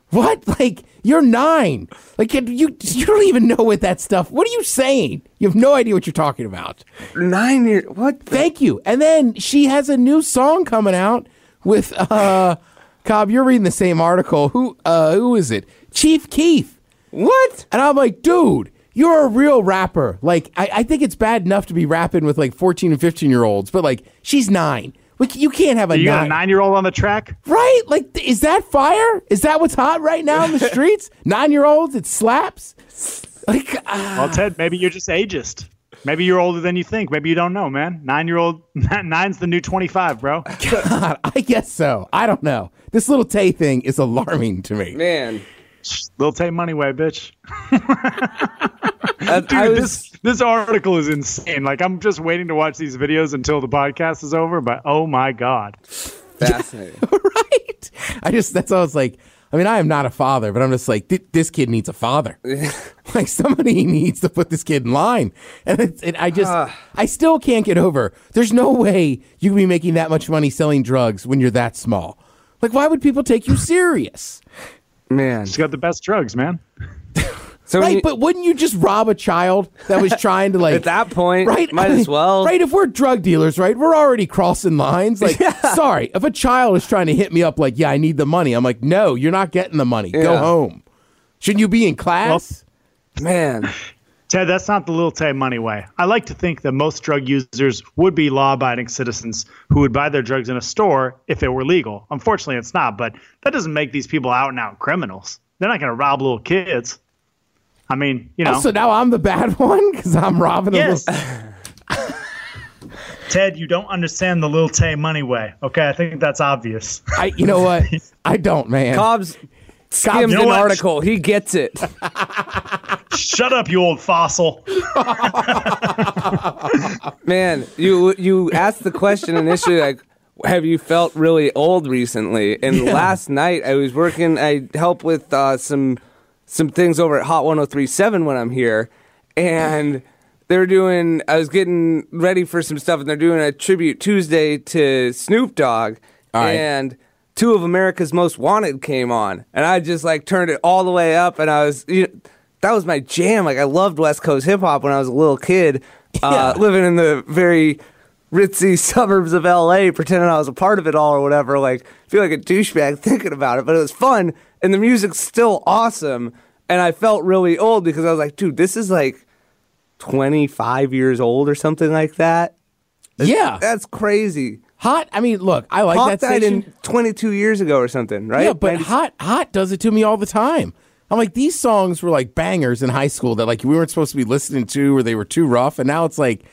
what? Like, you're nine. Like, you you don't even know what that stuff. What are you saying? You have no idea what you're talking about. Nine years. What? the- Thank you. And then she has a new song coming out with uh Cobb. You're reading the same article. Who uh who is it? Chief Keef. What? And I'm like, dude, you're a real rapper. Like, I, I think it's bad enough to be rapping with like 14 and 15 year olds, but like, she's nine. Like, you can't have a You got a nine. nine year old on the track? Right? Like, th- is that fire? Is that what's hot right now in the streets? nine year olds, it slaps. Like, uh, Well, Ted, maybe you're just ageist. Maybe you're older than you think. Maybe you don't know, man. Nine year old, nine's the new 25, bro. God, I guess so. I don't know. This little Tay thing is alarming to me. Man. Little Tay money way, bitch. Dude, was, this this article is insane. Like I'm just waiting to watch these videos until the podcast is over. But oh my god, fascinating. right? I just, that's all I was like, I mean, I am not a father, but I'm just like, th- this kid needs a father. like, somebody needs to put this kid in line. And, it's, and I just, ah. I still can't get over. There's no way you can be making that much money selling drugs when you're that small. Like, why would people take you serious? Man. she's got the best drugs, man. So Right, you- but wouldn't you just rob a child that was trying to like at that point, right? might I mean, as well. Right, if we're drug dealers, right, we're already crossing lines. Like, sorry, if a child is trying to hit me up, like, yeah, I need the money. I'm like, no, you're not getting the money. Go home. Shouldn't you be in class? Man. Ted, that's not the little Tay money way. I like to think that most drug users would be law abiding citizens who would buy their drugs in a store if it were legal. Unfortunately, it's not, but that doesn't make these people out and out criminals. They're not going to rob little kids. I mean, you know. Oh, so now I'm the bad one because I'm robbing a yes. little. Ted, you don't understand the little Tay money way. Okay, I think that's obvious. I, you know what? I don't, man. Cobb's skimmed you know an what? article. He gets it. Shut up, you old fossil. Man, you you asked the question initially like have you felt really old recently? And last night I was working I help with uh, some some things over at Hot 1037 when I'm here and they were doing I was getting ready for some stuff and they're doing a tribute Tuesday to Snoop Dogg All right. and two of America's Most Wanted came on and I just like turned it all the way up and I was you know, that was my jam. Like I loved West Coast hip hop when I was a little kid, uh, Yeah. living in the very ritzy suburbs of LA, pretending I was a part of it all or whatever. Like feel like a douchebag thinking about it, but it was fun and the music's still awesome. And I felt really old because I was like, dude, this is like 25 years old or something like that. yeah, That's crazy. Hot. I mean, look, I like Hot that died station. in 22 years ago or something, right? Yeah, but 90 hot hot does it to me all the time. I'm like, these songs were like bangers in high school that like we weren't supposed to be listening to or they were too rough, and now it's like,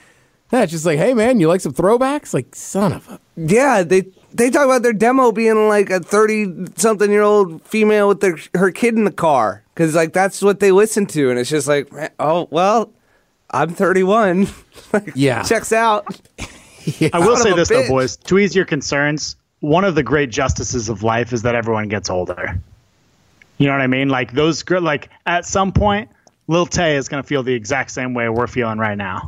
it's just like, hey man, you like some throwbacks? Like, son of a Yeah, they they talk about their demo being like a thirty something year old female with their her kid in the car because like that's what they listen to, and it's just like, oh well, I'm thirty one. like, Yeah. checks out. I will say of a this though, boys. To ease your concerns, one of the great justices of life is that everyone gets older. You know what I mean? Like those, gr- like at some point, Lil Tay is gonna feel the exact same way we're feeling right now.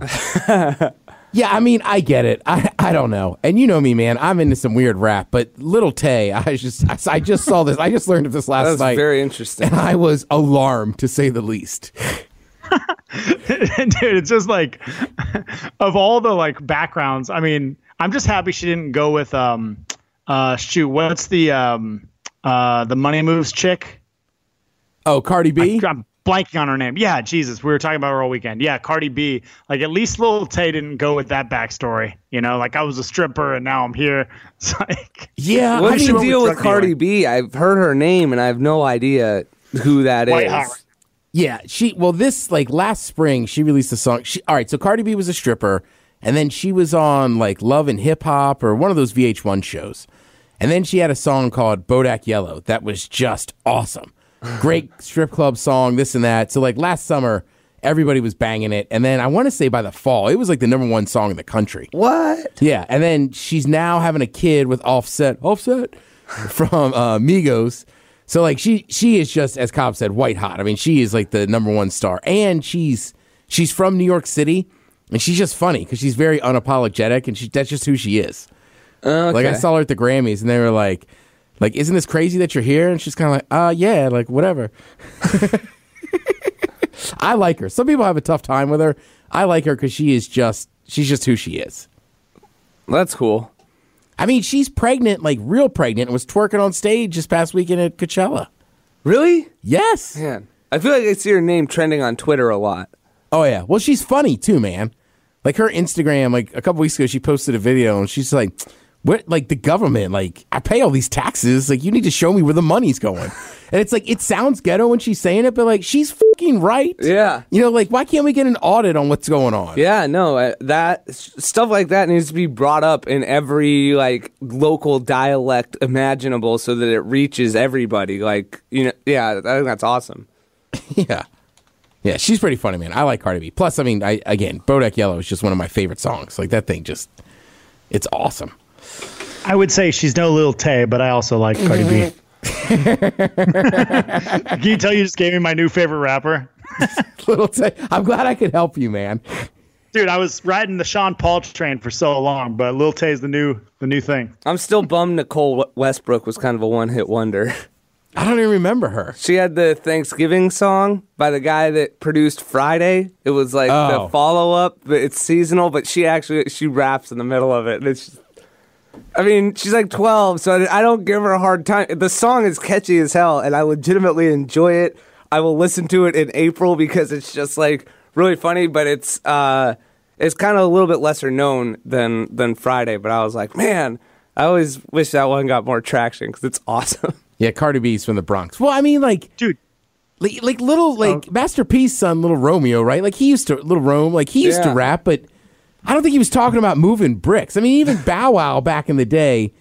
Yeah, I mean, I get it. I, I don't know. And you know me, man. I'm into some weird rap, but Little Tay, I just I, I just saw this. I just learned of this last That's night. very interesting. and I was alarmed to say the least. Dude, it's just like of all the like backgrounds. I mean, I'm just happy she didn't go with um, uh, shoot, what's the um, uh, the money moves chick? Oh, Cardi B? I'm blanking on her name. Yeah, Jesus, we were talking about her all weekend. Yeah, Cardi B. Like at least Lil Tay didn't go with that backstory. You know, like I was a stripper and now I'm here. It's like Yeah, What's I she the mean, with deal with Cardi dealer. B? I've heard her name and I have no idea who that is. White Howard. Yeah, she well this like last spring she released a song. She all right, so Cardi B was a stripper and then she was on like Love and Hip Hop or one of those VH1 shows. And then she had a song called Bodak Yellow that was just awesome. Great strip club song, this and that. So like last summer everybody was banging it and then I want to say by the fall it was like the number 1 song in the country. What? Yeah, and then she's now having a kid with Offset, Offset from uh, Migos. So like she she is just as Cobb said, white hot. I mean, she is like the number one star, and she's she's from New York City, and she's just funny because she's very unapologetic, and she that's just who she is. Okay. Like I saw her at the Grammys, and they were like, "Like, isn't this crazy that you're here?" And she's kind of like, "Uh, yeah, like whatever." I like her. Some people have a tough time with her. I like her because she is just she's just who she is. That's cool. I mean, she's pregnant, like real pregnant, and was twerking on stage this past weekend at Coachella. Really? Yes. Man, I feel like I see her name trending on Twitter a lot. Oh yeah. Well, she's funny too, man. Like her Instagram, like a couple weeks ago, she posted a video and she's like, "What? Like the government? Like I pay all these taxes. Like you need to show me where the money's going." and it's like it sounds ghetto when she's saying it, but like she's fucking right. Yeah. You know, like why can't we get an audit on what's going on? Yeah, no, uh, that stuff like that needs to be brought up in every like local dialect imaginable so that it reaches everybody. Like, you know, yeah, I think that's awesome. yeah. Yeah, she's pretty funny, man. I like Cardi B. Plus, I mean, I again, Bodak Yellow is just one of my favorite songs. Like that thing just it's awesome. I would say she's no Lil Tay, but I also like Cardi B. Mm-hmm. Can you tell you just gave me my new favorite rapper? Little Tay. I'm glad I could help you, man. Dude, I was riding the Sean Paul train for so long, but Lil Tay's the new the new thing. I'm still bummed Nicole Westbrook was kind of a one hit wonder. I don't even remember her. She had the Thanksgiving song by the guy that produced Friday. It was like Oh. the follow up, it's seasonal. But she actually she raps in the middle of it. And it's, just- I mean, she's like 12, so I I don't give her a hard time. The song is catchy as hell, and I legitimately enjoy it. I will listen to it in April because it's just like really funny, but it's uh, it's kind of a little bit lesser known than than Friday. But I was like, man, I always wish that one got more traction because it's awesome. Yeah, Cardi B's from the Bronx. Well, I mean, like, Dude, like, like little, like Master P's son, little Romeo, right? Like he used to, little Rome, like he used to rap, but I don't think he was talking about moving bricks. I mean, even Bow Wow back in the day,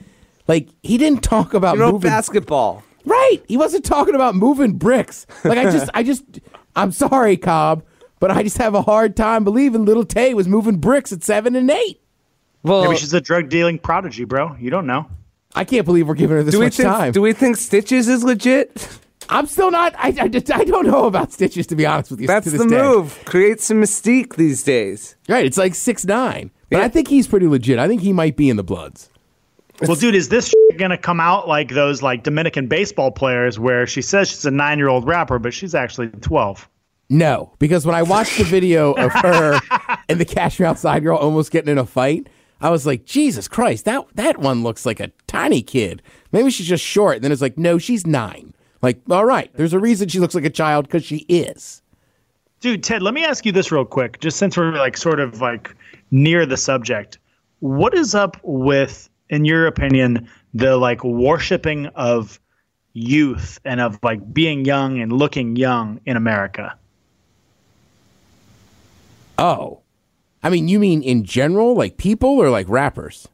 like he didn't talk about You know, moving. basketball. right? He wasn't talking about moving bricks. Like I just, I just, I'm sorry, Cobb, but I just have a hard time believing Little Tay was moving bricks at seven and eight. Well, maybe she's a drug dealing prodigy, bro. You don't know. I can't believe we're giving her this do we much think time. do we think Stitches is legit? I'm still not. I, I, just, I don't know about stitches to be honest with you. That's to this the day. move. Create some mystique these days. Right, it's like six nine. But Yeah. I think he's pretty legit. I think he might be in the Bloods. Well, dude, is this gonna come out like those like Dominican baseball players where she says she's a nine year old rapper, but she's actually twelve? No, because when I watched the video of her and the Cash Me Outside girl almost getting in a fight, I was like, Jesus Christ, that that one looks like a tiny kid. Maybe she's just short. And then it's like, no, she's nine. Like, all right, there's a reason she looks like a child because she is. Dude, Ted, let me ask you this real quick, just since we're like sort of like near the subject. What is up with, in your opinion, the like worshiping of youth and of like being young and looking young in America? Oh, I mean, you mean in general, like people or like rappers?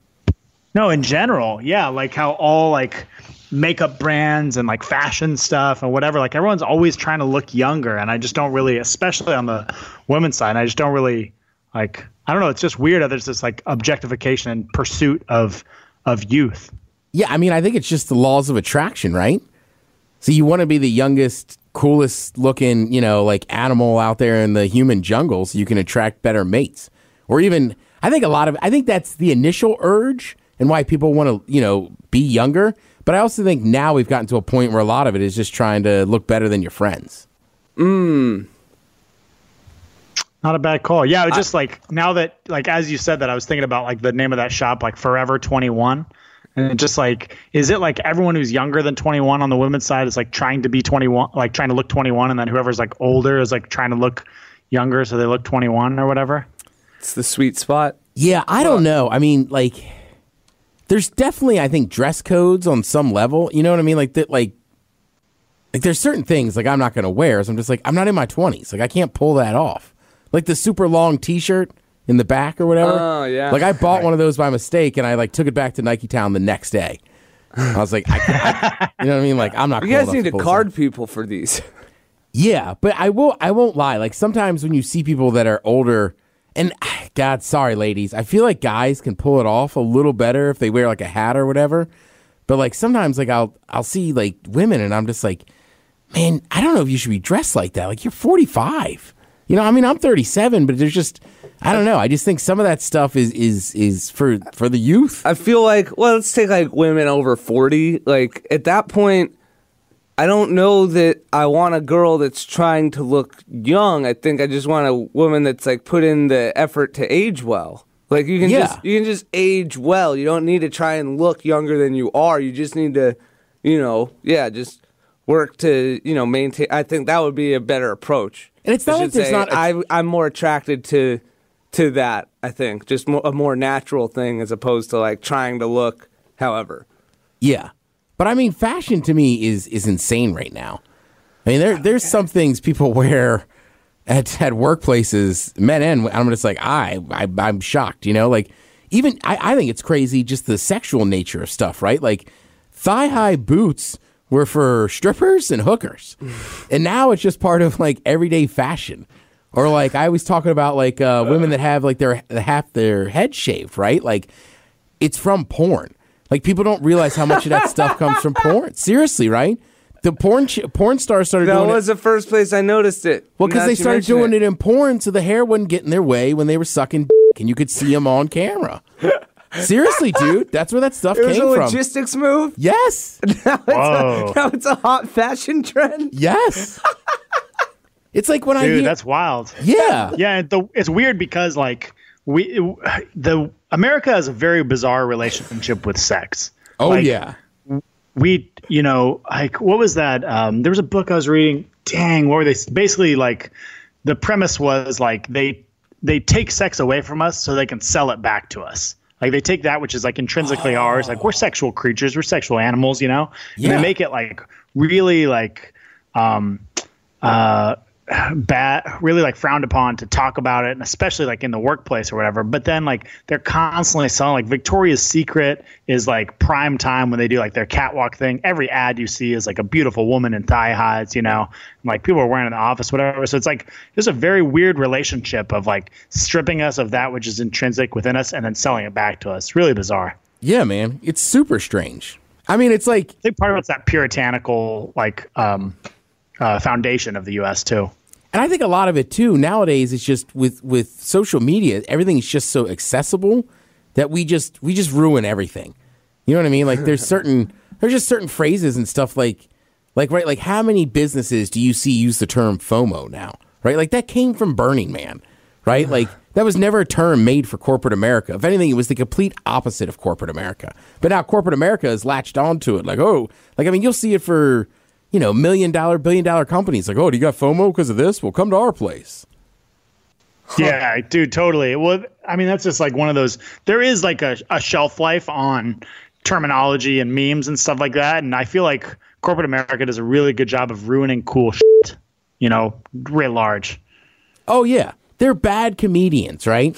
No, in general, yeah, like how all like makeup brands and like fashion stuff and whatever, like everyone's always trying to look younger, and I just don't really, especially on the women's side, I just don't really like. I don't know. It's just weird there's this like objectification and pursuit of of youth. Yeah, I mean, I think it's just the laws of attraction, right? So you want to be the youngest, coolest looking, you know, like animal out there in the human jungle so you can attract better mates. Or even, I think a lot of, I think that's the initial urge and why people want to, you know, be younger. But I also think now we've gotten to a point where a lot of it is just trying to look better than your friends. Hmm. Not a bad call. Yeah, it's just like now that like as you said that, I was thinking about like the name of that shop, like Forever Twenty One. And just like, is it like everyone who's younger than 21 on the women's side is like trying to be 21, like trying to look 21, and then whoever's like older is like trying to look younger so they look 21 or whatever? It's the sweet spot. Yeah, I don't know. I mean, like, there's definitely, I think, dress codes on some level. You know what I mean? Like that, like, like there's certain things like I'm not going to wear. So I'm just like, I'm not in my 20s. Like I can't pull that off. Like the super long T-shirt in the back or whatever. Oh, yeah. Like I bought one of those by mistake and I like took it back to Nike Town the next day. I was like, I, I, you know what I mean? Like I'm not. You cool guys need to this card people for these. Yeah, but I will. I won't lie. Like sometimes when you see people that are older, and ah, God, sorry, ladies, I feel like guys can pull it off a little better if they wear like a hat or whatever. But like sometimes, like I'll I'll see like women, and I'm just like, man, I don't know if you should be dressed like that. Like you're 45. You know, I mean, I'm 37, but there's just I don't know. I just think some of that stuff is is is for for the youth. I feel like well, let's take like women over forty. Like at that point, I don't know that I want a girl that's trying to look young. I think I just want a woman that's like put in the effort to age well. Like you can Yeah. just you can just age well. You don't need to try and look younger than you are. You just need to, you know, yeah, just work to you know maintain. I think that would be a better approach. And it's not like there's not a- I I'm more attracted to to that. I think just more, a more natural thing as opposed to like trying to look. However, Yeah, but I mean, fashion to me is is insane right now. I mean, there there's some things people wear at at workplaces, men and I'm just like I, I I'm shocked. You know, like even I, I think it's crazy just the sexual nature of stuff, right? Like thigh high boots were for strippers and hookers, and now it's just part of like everyday fashion. Or like I was talking about like uh, women that have like their half their head shaved, right? Like it's from porn. Like people don't realize how much of that stuff comes from porn. Seriously, right? The porn ch- porn stars started that doing was it. the first place I noticed it. Well, because they started doing it. in porn, so the hair wouldn't get in their way when they were sucking, dick, and you could see them on camera. Seriously, dude, that's where that stuff It was came a from. logistics move. yes, Now it's, Whoa. a, now it's a hot fashion trend. yes. it's like when I Dude, hear, that's wild. yeah, Yeah, the, it's weird because like we the America has a very bizarre relationship with sex. oh Like, yeah. we you know like what was that? Um there was a book i was reading. Dang what were they basically like the premise was like they they take sex away from us so they can sell it back to us. Like they take that which is like intrinsically ours. Like we're sexual creatures. We're sexual animals you know? And they make it like really like um uh bad really like frowned upon to talk about it and especially like in the workplace or whatever. But then like they're constantly selling like victoria's secret is like prime time when they do like their catwalk thing. Every ad you see is like a beautiful woman in thigh highs you know? And, like people are wearing in the office whatever. So it's like there's a very weird relationship of like stripping us of that which is intrinsic within us and then selling it back to us. Really bizarre. Yeah, man. It's super strange. I mean, it's like i think part of it's that puritanical like um uh, foundation of the us too And I think a lot of it too nowadays is just with with social media, everything's just so accessible that we just we just ruin everything. You know what I mean? Like there's certain there's just certain phrases and stuff like like right like how many businesses do you see use the term FOMO now? Right? Like that came from Burning Man. Right? Like that was never a term made for corporate America. If anything, it was the complete opposite of corporate America. But now corporate America has latched onto it. Like, oh, like I mean, you'll see it for you know, million dollar, billion dollar companies like, oh, do you got FOMO because of this? Well, come to our place. Yeah, dude, totally. Well, I mean, that's just like one of those. There is like a, a shelf life on terminology and memes and stuff like that, and I feel like corporate America does a really good job of ruining cool shit. You know, writ large. Oh yeah, they're bad comedians, right?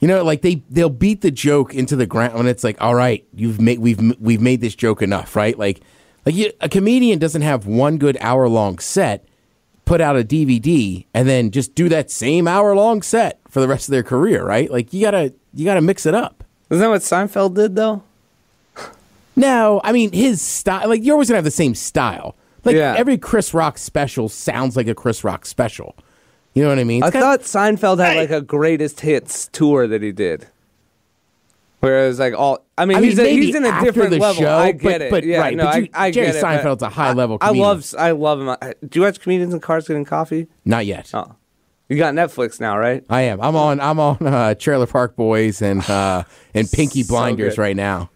You know, like they they'll beat the joke into the ground when it's like, all right, you've made we've we've made this joke enough, right? Like, like you, a comedian doesn't have one good hour long set, put out a DVD, and then just do that same hour long set for the rest of their career, right? Like you gotta you gotta mix it up. Isn't that what Seinfeld did though? No, I mean his style. Like you're always gonna have the same style. Like Yeah. every Chris Rock special sounds like a Chris Rock special. You know what I mean? I It's kinda- thought Seinfeld had like a greatest hits tour that he did. Whereas like all, I mean, I mean, he's, a, maybe he's in a after different the level. show, I but- get it. but- yeah, right, no, but you- I, I Jerry get it. but Seinfeld's a high-level I, I comedian. love, I love him. I- Do you watch comedians in cars getting coffee? not yet. Oh, you got Netflix now, right? I am. I'm on. I'm on uh, Trailer Park Boys and uh, and Pinky Blinders good. right now.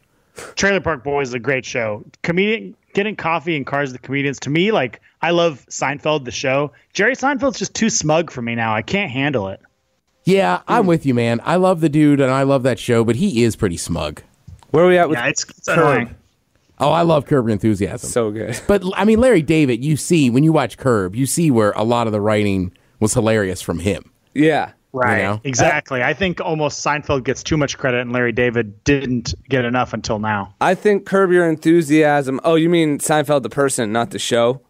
Trailer Park Boys is a great show. Comedian getting coffee and cars with the comedians. To me, like I love Seinfeld the show. Jerry Seinfeld's just too smug for me now. I can't handle it. Yeah, I'm hmm. with you, man. I love the dude and I love that show, but he is pretty smug. Where are we at with Yeah, it's, it's Curb? annoying. Oh, I love Curb Your Enthusiasm. So good. but I mean, Larry David, you see when you watch Curb, you see where a lot of the writing was hilarious from him. Yeah. Right. know? Exactly. I think almost Seinfeld gets too much credit, and Larry David didn't get enough until now. I think Curb Your Enthusiasm. Oh, you mean Seinfeld the person, not the show?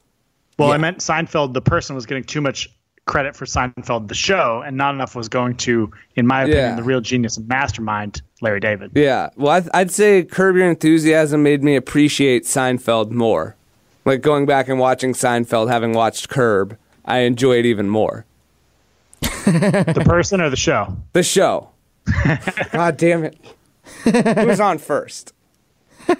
Well, I meant Seinfeld, the person, was getting too much credit for Seinfeld, the show, and not enough was going to, in my opinion, Yeah. the real genius and mastermind, Larry David. Yeah. Well, I'd, I'd say Curb Your Enthusiasm made me appreciate Seinfeld more. Like going back and watching Seinfeld, having watched Curb, I enjoy it even more. the person or the show? The show. God damn it. Who's on first?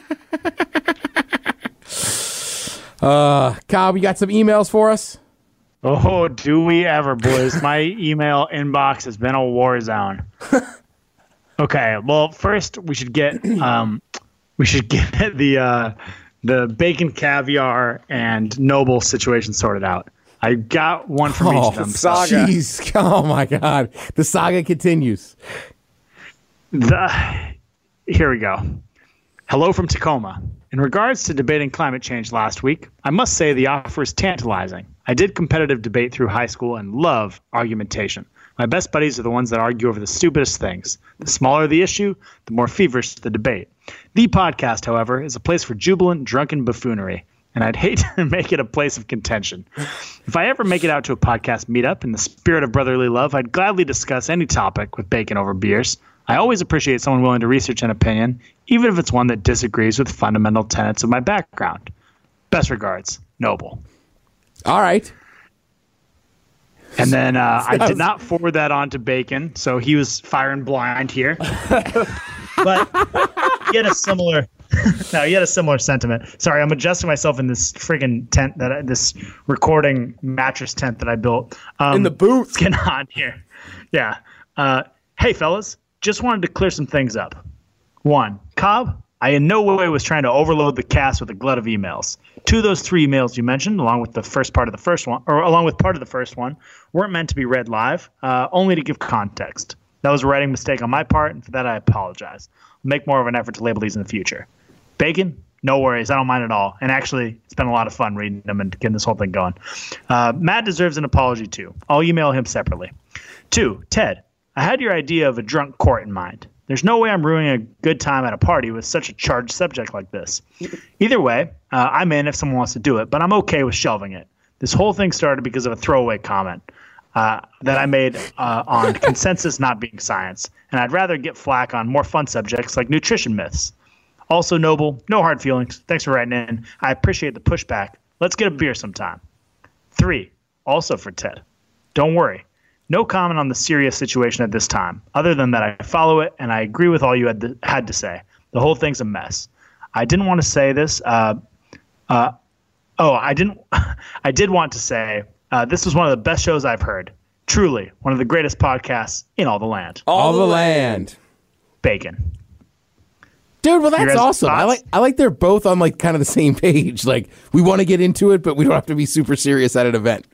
uh, Kyle, you got some emails for us? Oh, do we ever, boys? My email inbox has been a war zone. Okay, well, first we should get um, we should get the uh, the bacon caviar and noble situation sorted out. I got one from each Oh, of them. Saga. Jeez. Oh my God. The saga continues. The, here we go. Hello from Tacoma. In regards to debating climate change last week, I must say the offer is tantalizing. I did competitive debate through high school and love argumentation. My best buddies are the ones that argue over the stupidest things. The smaller the issue, the more feverish the debate. The podcast, however, is a place for jubilant, drunken buffoonery, and I'd hate to make it a place of contention. If I ever make it out to a podcast meetup in the spirit of brotherly love, I'd gladly discuss any topic with bacon over beers. I always appreciate someone willing to research an opinion, even if it's one that disagrees with fundamental tenets of my background. Best regards, Noble. All right. And then uh, I did not forward that on to Bacon, so he was firing blind here. but he had a similar. no, he had a similar sentiment. Sorry, I'm adjusting myself in this friggin' tent that I, this recording mattress tent that I built. Um, In the booth. Get on here. Yeah. Uh, hey, fellas, just wanted to clear some things up. One, Cobb, I in no way was trying to overload the cast with a glut of emails. Two of those three emails you mentioned, along with the first part of the first one, or along with part of the first one, weren't meant to be read live, uh, only to give context. That was a writing mistake on my part, and for that I apologize. I'll make more of an effort to label these in the future. Bacon, no worries, I don't mind at all. And actually, it's been a lot of fun reading them and getting this whole thing going. Uh, Matt deserves an apology too. I'll email him separately. Two, Ted, I had your idea of a drunk court in mind. There's no way I'm ruining a good time at a party with such a charged subject like this. Either way, uh, I'm in if someone wants to do it, but I'm okay with shelving it. This whole thing started because of a throwaway comment uh, that I made uh, on consensus not being science, and I'd rather get flack on more fun subjects like nutrition myths. Also, Noble, no hard feelings. Thanks for writing in. I appreciate the pushback. Let's get a beer sometime. Three, also for Ted. Don't worry. No comment on the serious situation at this time, other than that I follow it and I agree with all you had to, had to say. The whole thing's a mess. I didn't want to say this. Uh, uh, oh, I didn't. I did want to say uh, this was one of the best shows I've heard. Truly, one of the greatest podcasts in all the land. All the land. Bacon. Dude, well that's guys' awesome. I like I like they're both on like kind of the same page. Like we want to get into it, but we don't have to be super serious at an event.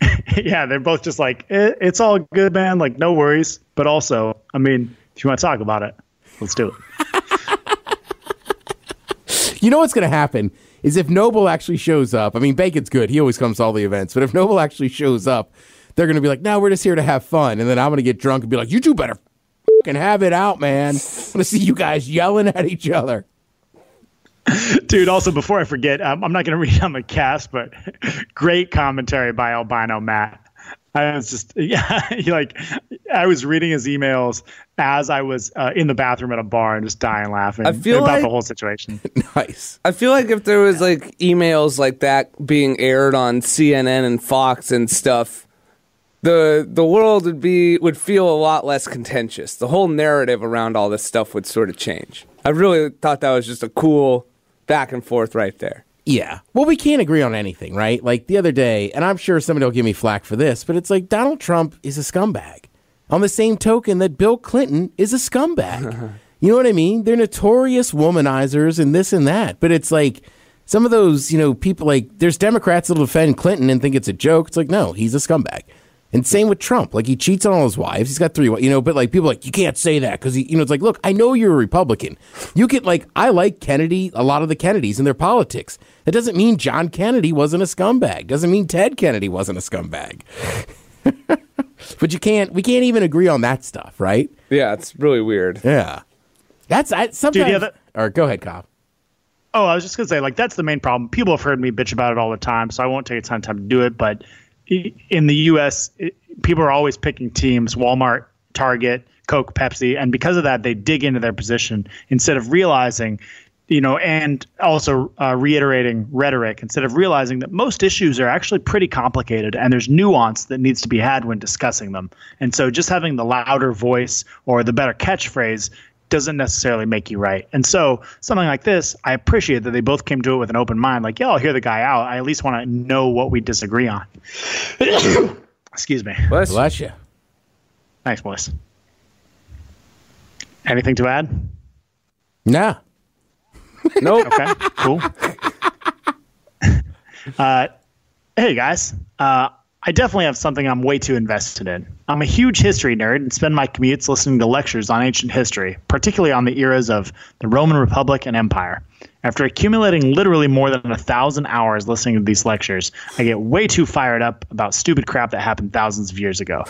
yeah, they're both just like "Eh, it's all good, man. Like no worries. But also, I mean, if you want to talk about it, let's do it. You know what's going to happen is if Noble actually shows up. I mean, Bacon's good; he always comes to all the events. But if Noble actually shows up, they're going to be like, "No, we're just here to have fun." And then I'm going to get drunk and be like, "You two better fucking have it out, man. I want to see you guys yelling at each other." Dude, also before I forget, um, I'm not going to read on the cast, but great commentary by Albino Matt. I was just, yeah, he like, I was reading his emails as I was uh, in the bathroom at a bar and just dying laughing I feel about like- the whole situation. Nice. I feel like if there was like emails like that being aired on CNN and Fox and stuff, the the world would be would feel a lot less contentious. The whole narrative around all this stuff would sort of change. I really thought that was just a cool back and forth right there. Yeah. Well, we can't agree on anything, right? Like the other day, and I'm sure somebody will give me flack for this, but it's like Donald Trump is a scumbag. On the same token that Bill Clinton is a scumbag. you know what I mean? They're notorious womanizers and this and that. But it's like some of those, you know, people like there's Democrats that'll defend Clinton and think it's a joke. It's like, no, he's a scumbag. And same with Trump. Like he cheats on all his wives. He's got three, you know, but like people are like, you can't say that because you know, it's like, look, I know you're a Republican. You can like, I like Kennedy, a lot of the Kennedys and their politics. That doesn't mean John Kennedy wasn't a scumbag. Doesn't mean Ted Kennedy wasn't a scumbag. but you can't, we can't even agree on that stuff, right? Yeah, it's really weird. Yeah. That's, I, sometimes, yeah, that- or go ahead, Cobb. Oh, I was just gonna say, like, that's the main problem. People have heard me bitch about it all the time, so I won't take a ton of time to do it. But i- in the U.S., it, people are always picking teams: Walmart, Target, Coke, Pepsi, and because of that, they dig into their position instead of realizing you know, and also uh, reiterating rhetoric instead of realizing that most issues are actually pretty complicated and there's nuance that needs to be had when discussing them. And so just having the louder voice or the better catchphrase doesn't necessarily make you right. And so something like this, I appreciate that they both came to it with an open mind. Like, yeah, I'll hear the guy out. I at least want to know what we disagree on. Excuse me. Bless you. Bless you. Thanks, boys. Anything to add? Nah. Nope. Okay, cool. uh, hey guys, uh, I definitely have something I'm way too invested in. I'm a huge history nerd and spend my commutes listening to lectures on ancient history, particularly on the eras of the Roman Republic and Empire. After accumulating literally more than a thousand hours listening to these lectures, I get way too fired up about stupid crap that happened thousands of years ago.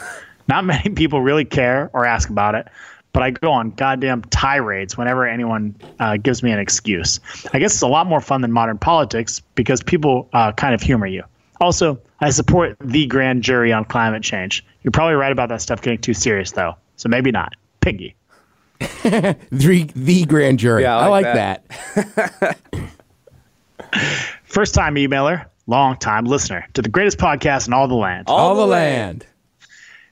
Not many people really care or ask about it, but I go on goddamn tirades whenever anyone uh, gives me an excuse. I guess it's a lot more fun than modern politics because people uh, kind of humor you. Also, I support the grand jury on climate change. You're probably right about that stuff getting too serious, though, so maybe not. Piggy. The, the grand jury. Yeah, I I like, like that. First time emailer, long time listener to the greatest podcast in all the land. All the land.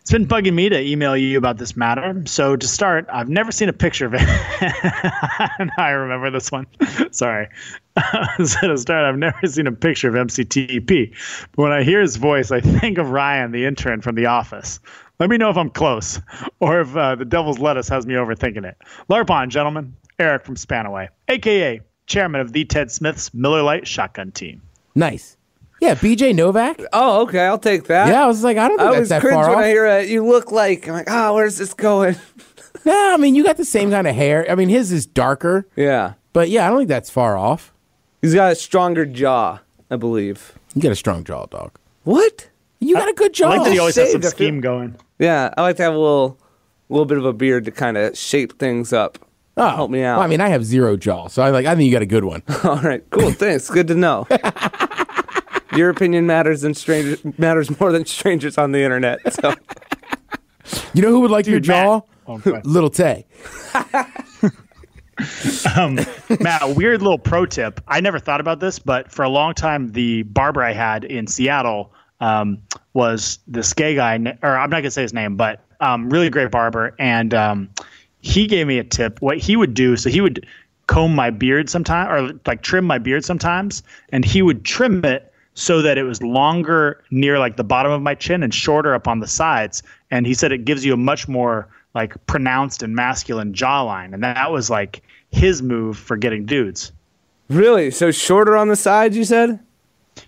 It's been bugging me to email you about this matter. So to start, I've never seen a picture of it. I remember this one. Sorry. so to start, I've never seen a picture of MCTP. But when I hear his voice, I think of Ryan, the intern from The Office. Let me know if I'm close, or if uh, the Devil's Lettuce has me overthinking it. LARPon, gentlemen. Eric from Spanaway, aka chairman of the Ted Smith's Miller Lite Shotgun Team. Nice. Yeah, BJ Novak. Oh, okay. I'll take that. Yeah, I was like, I don't think I that's always that cringe far when off. I hear it. You look like. I'm like, oh, where's this going? Nah, I mean, you got the same kind of hair. I mean, his is darker, yeah. but yeah, I don't think that's far off. He's got a stronger jaw, I believe. You got a strong jaw, dog. What? You got a good jaw. I like that he always has some saved scheme going. Yeah, I like to have a little, little bit of a beard to kind of shape things up. oh, help me out. Well, I mean, I have zero jaw, so I like. I think you got a good one. All right, cool. Thanks. Good to know. Your opinion matters than stranger matters more than strangers on the internet. So You know who would like your Dude, Matt- jaw? Oh. Little Tay. Matt, a weird little pro tip. I never thought about this, but for a long time, the barber I had in Seattle um, was this gay guy, or I'm not gonna say his name, but um, really great barber, and um, he gave me a tip. What he would do, so he would comb my beard sometimes, or like trim my beard sometimes, and he would trim it so that it was longer near like the bottom of my chin and shorter up on the sides. And he said it gives you a much more like pronounced and masculine jawline, and that was like his move for getting dudes. really, so shorter on the sides, you said?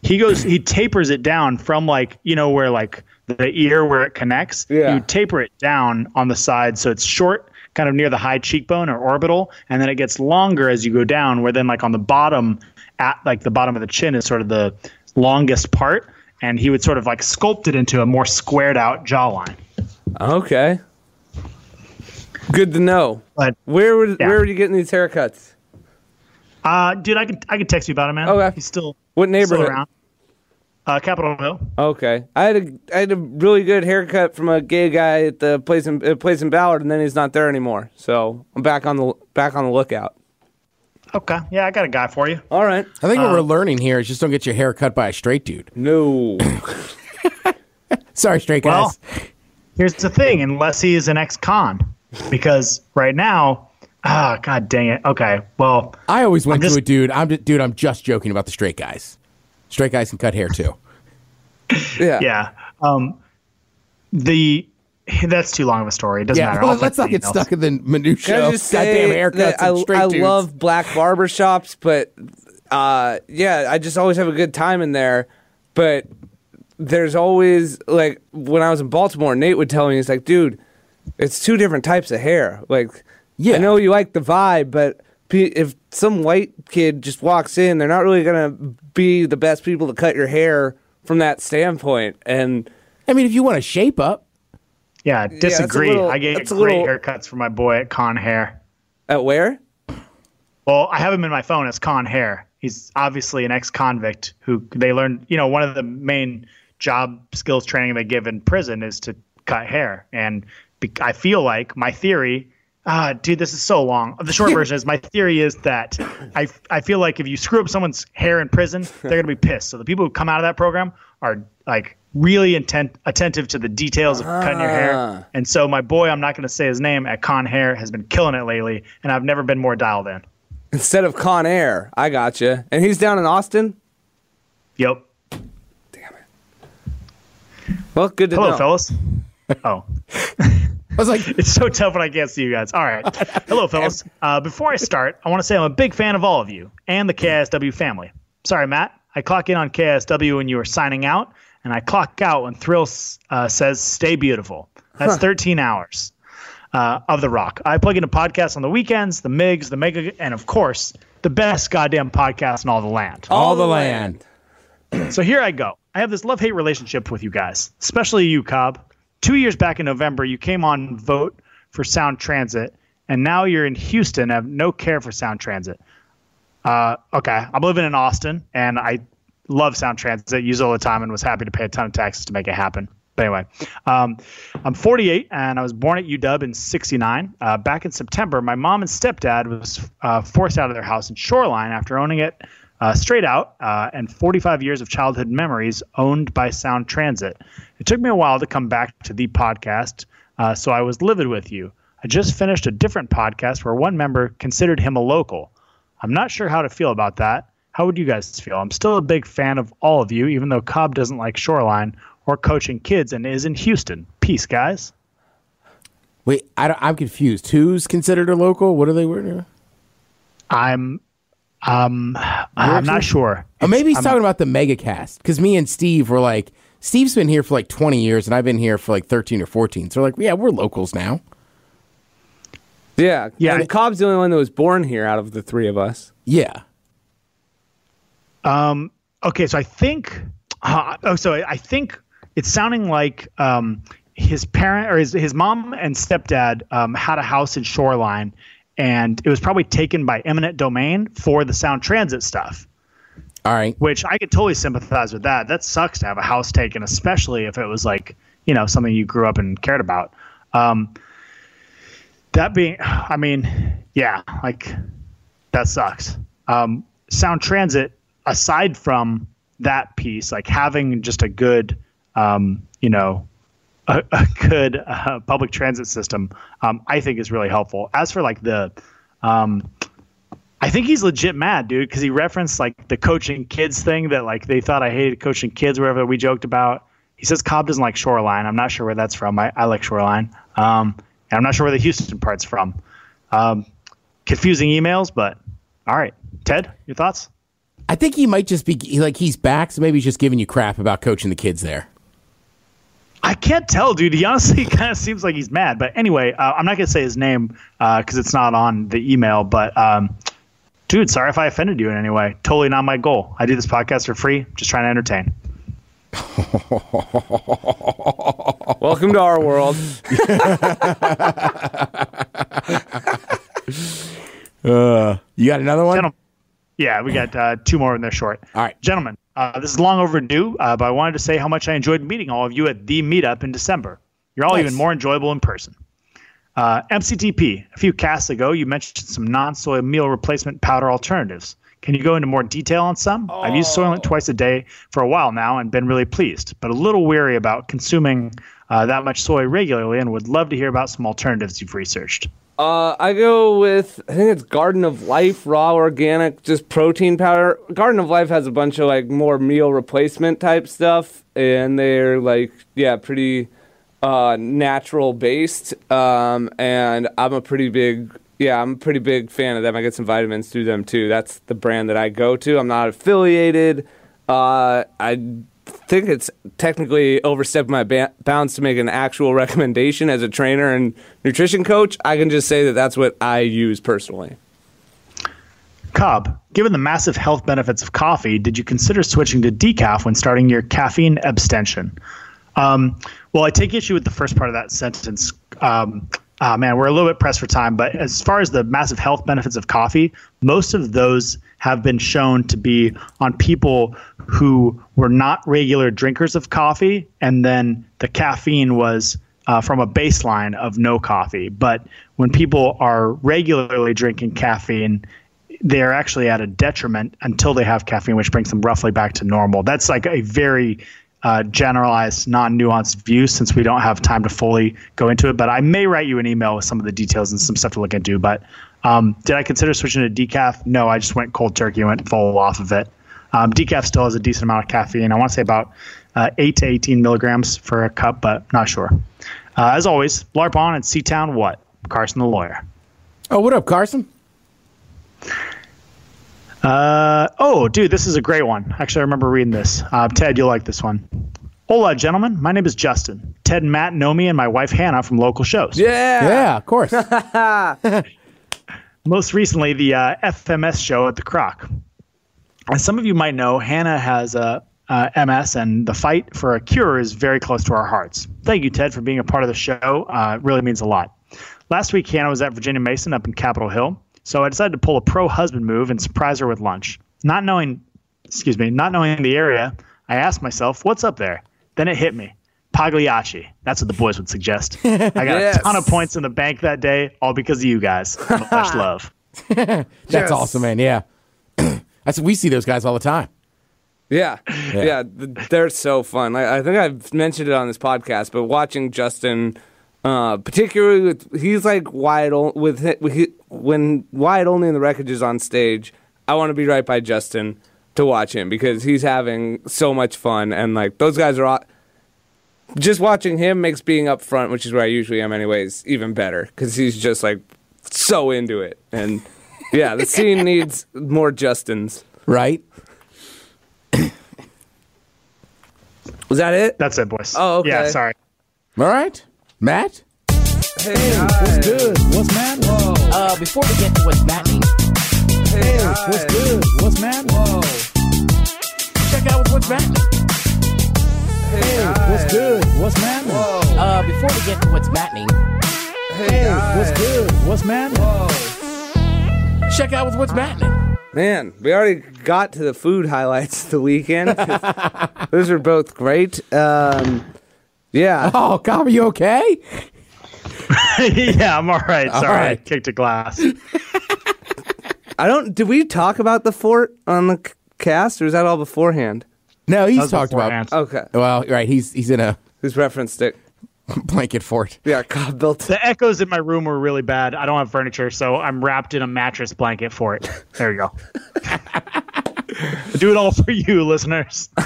He goes, he tapers it down from like you know where like the ear where it connects. Yeah. You taper it down on the side so it's short, kind of near the high cheekbone or orbital, and then it gets longer as you go down. Where then like on the bottom, at like the bottom of the chin is sort of the longest part, and he would sort of like sculpt it into a more squared out jawline. Okay. Good to know. But Where would Yeah. where were you getting these haircuts? uh, dude, I could I could text you about it, man. Okay. He's still What still neighborhood? around. Uh, Capitol Hill. Okay, I had a I had a really good haircut from a gay guy at the place in uh, place in Ballard, and then he's not there anymore. So I'm back on the back on the lookout. Okay, yeah, I got a guy for you. All right. I think what we're learning here is just don't get your hair cut by a straight dude. No. Sorry, straight Well, guys. here's the thing: unless he is an ex-con, because right now, ah, god dang it. Okay, well, I always went just- to a dude. I'm ju- dude. I'm just joking about the straight guys. Straight guys can cut hair too. Yeah. yeah, um, the that's too long of a story. It doesn't Yeah, matter. well, let's not get the emails. stuck in the minutia. I of goddamn haircuts that and I, straight I dudes. love black barber shops, but uh, yeah, I just always have a good time in there. But there's always like when I was in Baltimore, Nate would tell me, he's like, dude, it's two different types of hair. Like, Yeah. I know you like the vibe, but if some white kid just walks in, they're not really gonna be the best people to cut your hair from that standpoint. And I mean, if you want to shape up, Yeah, disagree. little- I get great little- haircuts for my boy at Con Hair. at where? Well, I have him in my phone as Con Hair. He's obviously an ex-convict who they learned. You know, one of the main job skills training they give in prison is to cut hair, and I feel like my theory Ah, dude, this is so long. The short version is my theory is that I, I feel like if you screw up someone's hair in prison, they're gonna be pissed. So the people who come out of that program are like really intent attentive to the details of cutting your Ah. hair. And so my boy, I'm not gonna say his name at Con Hair, has been killing it lately, and I've never been more dialed in. Instead of Con Air, I got you. And he's down in Austin. Yep. Well, good to Hello, know. fellas. Oh. I was like, It's so tough when I can't see you guys. All right. Hello, fellas. Uh, before I start, I want to say I'm a big fan of all of you and the KSW family. Sorry, Matt. I clock in on KSW when you were signing out, and I clock out when Thrill uh, says "Stay beautiful." That's 13 hours uh, of the rock. I plug into podcasts on the weekends, the Migs, the Mega, and of course, the best goddamn podcast in all the land. all the land. So here I go. I have this love hate relationship with you guys, especially you, Cobb. Two years back in November, you came on vote for Sound Transit, and now you're in Houston and have no care for Sound Transit. Uh, okay, I'm living in Austin, and I love Sound Transit, use all the time, and was happy to pay a ton of taxes to make it happen. But anyway, um, I'm 48, and I was born at UW in '69. Uh, back in September, my mom and stepdad was uh, forced out of their house in Shoreline after owning it uh, straight out uh, and 45 years of childhood memories owned by Sound Transit. It took me a while to come back to the podcast, uh, so I was livid with you. I just finished a different podcast where one member considered him a local. I'm not sure how to feel about that. How would you guys feel? I'm still a big fan of all of you, even though Cobb doesn't like Shoreline or coaching kids and is in Houston. Peace, guys. Wait, I don't, I'm confused. Who's considered a local? What are they wearing? I'm, um, I'm not sure. Oh, maybe he's I'm- talking about the megacast because me and Steve were like, Steve's been here for like 20 years and I've been here for like 13 or 14. So we're like, yeah, we're locals now. Yeah. Yeah. And Cobb's the only one that was born here out of the three of us. Yeah. Okay, so I think, uh, oh, so I think it's sounding like um, his parent or his his mom and stepdad um, had a house in Shoreline, and it was probably taken by eminent domain for the Sound Transit stuff. All right. Which I could totally sympathize with that. That sucks to have a house taken, especially if it was like you know something you grew up and cared about. Um, that being, I mean, yeah, like that sucks. Um, Sound Transit, aside from that piece, like having just a good, um, you know, a, a good uh, public transit system, um, I think is really helpful. As for like the, um, I think he's legit mad, dude, because he referenced like the coaching kids thing that like they thought I hated coaching kids, whatever we joked about. He says Cobb doesn't like Shoreline. I'm not sure where that's from. I, I like Shoreline. Um, and I'm not sure where the Houston part's from. Um, confusing emails, but all right. Ted, your thoughts? I think he might just be like, he's back. So maybe he's just giving you crap about coaching the kids there. I can't tell, dude. He honestly kind of seems like he's mad. But anyway, uh, I'm not going to say his name because it's not on the email. But um, dude, sorry if I offended you in any way. Totally not my goal. I do this podcast for free, just trying to entertain. Welcome to our world. You got another one? Gentlemen, yeah, we got uh, two more in there short. All right. Gentlemen, uh, this is long overdue, uh, but I wanted to say how much I enjoyed meeting all of you at the meetup in December. You're all Nice. even more enjoyable in person. Uh, MCTP, a few casts ago, you mentioned some non soy meal replacement powder alternatives. Can you go into more detail on some? I've used Soylent twice a day for a while now and been really pleased, but a little weary about consuming uh, that much soy regularly and would love to hear about some alternatives you've researched. Uh, I go with I think it's Garden of Life raw organic just protein powder. Garden of Life has a bunch of like more meal replacement type stuff, and they're like yeah pretty uh, natural based. Um, and I'm a pretty big yeah I'm a pretty big fan of them. I get some vitamins through them too. That's the brand that I go to. I'm not affiliated. Uh, I think it's technically overstepped my ba- bounds to make an actual recommendation as a trainer and nutrition coach. I can just say that that's what I use personally. Cobb, given the massive health benefits of coffee, did you consider switching to decaf when starting your caffeine abstention? Um, well, I take issue with the first part of that sentence. Um, ah, man, we're a little bit pressed for time, but as far as the massive health benefits of coffee, most of those have been shown to be on people who were not regular drinkers of coffee, and then the caffeine was uh, from a baseline of no coffee. But when people are regularly drinking caffeine, they're actually at a detriment until they have caffeine, which brings them roughly back to normal. That's like a very uh, generalized, non nuanced view since we don't have time to fully go into it. But I may write you an email with some of the details and some stuff to look into. But um, did I consider switching to decaf? No, I just went cold turkey, went full off of it. Um, decaf still has a decent amount of caffeine. I want to say about uh, 8 to 18 milligrams for a cup, but not sure. Uh, as always, LARP on at Seatown What? Carson the lawyer. Oh, what up, Carson? Uh, oh, dude, this is a great one. Actually, I remember reading this. Uh, Ted, you'll like this one. Hola, gentlemen. My name is Justin. Ted and Matt know me and my wife Hannah from local shows. Yeah. Yeah, of course. Most recently, the uh, FMS show at the Croc. As some of you might know, Hannah has a uh, MS, and the fight for a cure is very close to our hearts. Thank you, Ted, for being a part of the show. Uh, it really means a lot. Last week, Hannah was at Virginia Mason up in Capitol Hill, so I decided to pull a pro husband move and surprise her with lunch. Not knowing, excuse me, not knowing the area, I asked myself, "What's up there?" Then it hit me. Pagliacci. That's what the boys would suggest. I got Yes. a ton of points in the bank that day, all because of you guys. Much love. That's Yes. awesome, man. Yeah. That's we see those guys all the time. Yeah, yeah, th- they're so fun. Like, I think I've mentioned it on this podcast, but watching Justin, uh, particularly with he's like wide o- with with when wide only in the wreckage is on stage. I want to be right by Justin to watch him because he's having so much fun and like those guys are. All, just watching him makes being up front, which is where I usually am, anyways, even better because he's just like so into it and. Yeah, the scene needs more Justins. Right? Was that it? That's it, boys. Oh, okay. Yeah, sorry. All right. Matt? Hey, what's good? What's Matt? Whoa. Uh, before we get to what's happening, Hey, What's good? What's man? Whoa. Check out what's Matt. Hey, hi. What's good? What's man? Whoa. uh, before we get to what's happening, Hey, hi. What's good? What's Matt? Whoa. Check out with what's happening. Man, we already got to the food highlights of the weekend. Those are both great. Um, yeah. Oh, God, are you okay? yeah, I'm all right. Sorry, I kicked a glass. I don't. Did we talk about the fort on the cast, or is that all beforehand? No, he's talked beforehand. about. Okay. Well, right. He's he's in a Who's referenced it? blanket fort. Yeah, God built. The echoes in my room were really bad. I don't have furniture, so I'm wrapped in a mattress blanket for it. There you go. Do it all for you, listeners.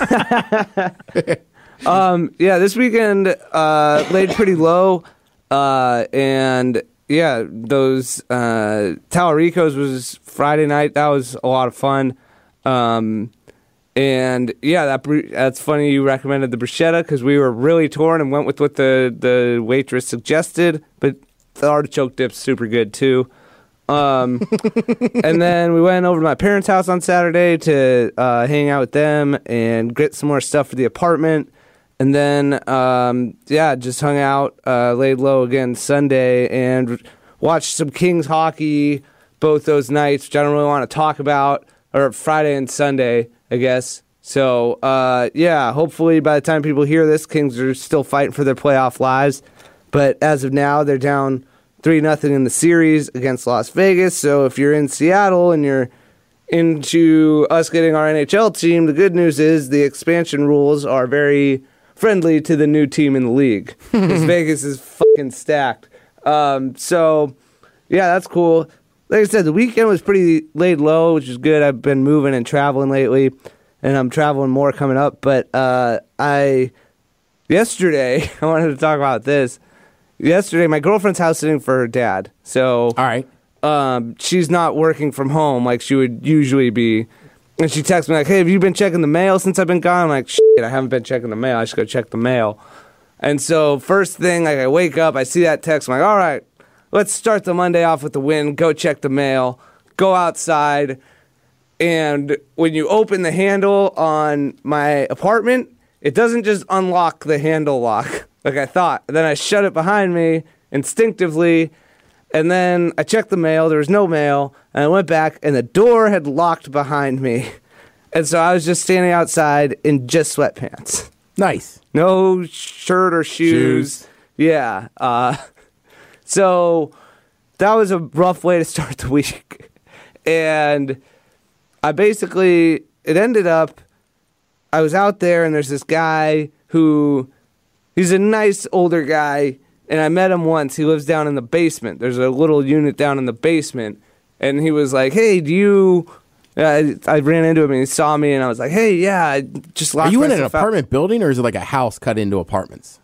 Yeah, this weekend uh, laid pretty low, uh, and yeah, those uh, Talaricos was Friday night. That was a lot of fun, um, and yeah, that that's funny. You recommended the bruschetta because we were really torn and went with what the the waitress suggested, but the artichoke dip's super good too. Um, and then we went over to my parents' house on Saturday to uh, hang out with them and get some more stuff for the apartment. And then, um, yeah, just hung out, uh, laid low again Sunday, and watched some Kings hockey both those nights, which I don't really want to talk about, or Friday and Sunday, I guess. So, uh, yeah, hopefully by the time people hear this, Kings are still fighting for their playoff lives. But as of now, they're down three nothing in the series against Las Vegas. So if you're in Seattle and you're into us getting our NHL team, the good news is the expansion rules are very friendly to the new team in the league Vegas is fucking stacked. Um, so yeah, that's cool. Like I said, the weekend was pretty laid low, which is good. I've been moving and traveling lately, and I'm traveling more coming up. But uh, I yesterday I wanted to talk about this. Yesterday, my girlfriend's house sitting for her dad. So All right. um, she's not working from home like she would usually be. And she texts me like, "Hey, have you been checking the mail since I've been gone?" I'm like, "Shit, I haven't been checking the mail. I should go check the mail." And so first thing, like I wake up, I see that text. I'm like, "All right, let's start the Monday off with the win. Go check the mail. Go outside." And when you open the handle on my apartment, it doesn't just unlock the handle lock like I thought. Then I shut it behind me instinctively. And then I checked the mail. There was no mail. And I went back, and the door had locked behind me. And so I was just standing outside in just sweatpants. Nice. No shirt or shoes. Shoes. Yeah. Uh, so that was a rough way to start the week. And I basically, it ended up, I was out there and there's this guy who, he's a nice older guy. And I met him once. He lives down in the basement. There's a little unit down in the basement. And he was like, hey, do you. I, I ran into him and he saw me and I was like, hey, yeah, I just locked Are you in an myself out." apartment building or is it like a house cut into apartments?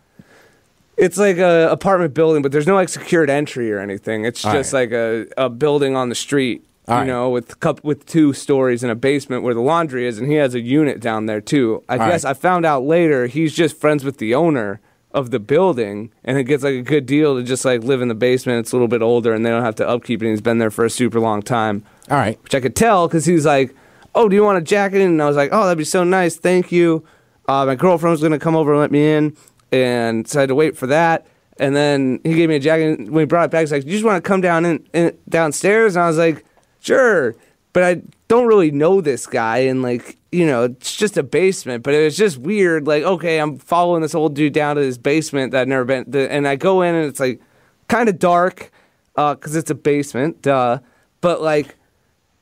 It's like a apartment building, but there's no like secured entry or anything. It's All just right. like a, a building on the street, All you right. know, with cup with two stories and a basement where the laundry is, and he has a unit down there too. I All guess right. I found out later he's just friends with the owner of the building, and it gets like a good deal to just like live in the basement. It's a little bit older, and they don't have to upkeep it. And he's been there for a super long time All right. which I could tell because he was like, "Oh, do you want a jacket?" And I was like, "Oh, that'd be so nice, thank you." Uh, my girlfriend was gonna come over and let me in, and so I had to wait for that. And then he gave me a jacket. And when he brought it back, he's like, "You just want to come down in, in downstairs?" And I was like, "Sure," but I don't really know this guy, and like, you know, it's just a basement. But it was just weird. Like, okay, I'm following this old dude down to his basement that I've never been. The, and I go in, and it's like kind of dark uh, because it's a basement, duh. But like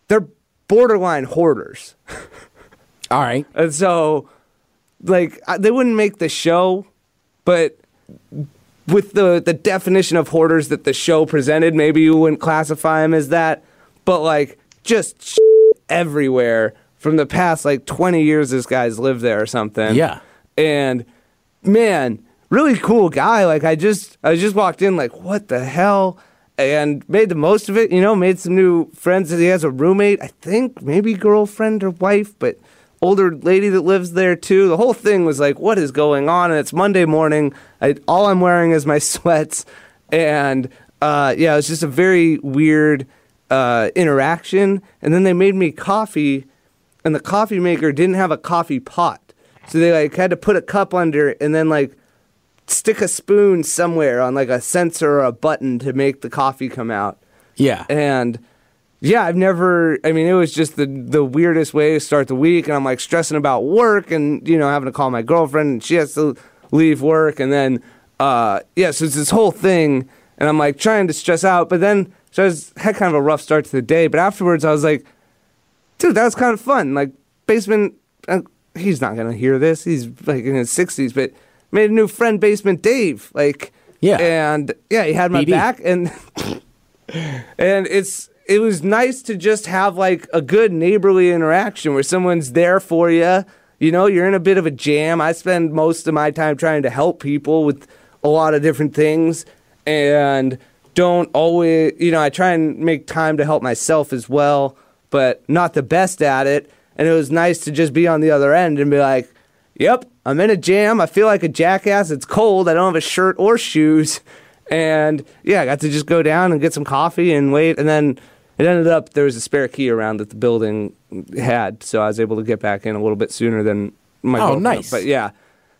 they're borderline hoarders. All right. And so, like, they wouldn't make the show, but with the, the definition of hoarders that the show presented, maybe you wouldn't classify them as that. But, like, just everywhere from the past, like, 20 years this guy's lived there or something. Yeah. And, man, really cool guy. Like, I just, I just walked in, like, what the hell? And made the most of it, you know, made some new friends. He has a roommate, I think, maybe girlfriend or wife, but older lady that lives there too. The whole thing was like, what is going on? And it's Monday morning. I, all I'm wearing is my sweats. And uh, yeah, it was just a very weird uh, interaction. And then they made me coffee, and the coffee maker didn't have a coffee pot. So they like had to put a cup under and then like stick a spoon somewhere on like a sensor or a button to make the coffee come out. Yeah. And yeah, I've never. I mean, it was just the the weirdest way to start the week, and I'm like stressing about work, and you know, having to call my girlfriend, and she has to leave work, and then uh, yeah, so it's this whole thing, and I'm like trying to stress out, but then so I was, had kind of a rough start to the day, but afterwards I was like, dude, that was kind of fun. Like basement, uh, he's not gonna hear this. He's like in his 60s, but made a new friend, basement Dave. Like Yeah. and yeah, he had my BD. back, and and it's it was nice to just have like a good neighborly interaction where someone's there for you. You know, you're in a bit of a jam. I spend most of my time trying to help people with a lot of different things and don't always, you know, I try and make time to help myself as well, but not the best at it. And it was nice to just be on the other end and be like, Yep, I'm in a jam. I feel like a jackass. It's cold. I don't have a shirt or shoes. And yeah, I got to just go down and get some coffee and wait. And then it ended up there was a spare key around that the building had. So I was able to get back in a little bit sooner than my Oh, nice. But yeah.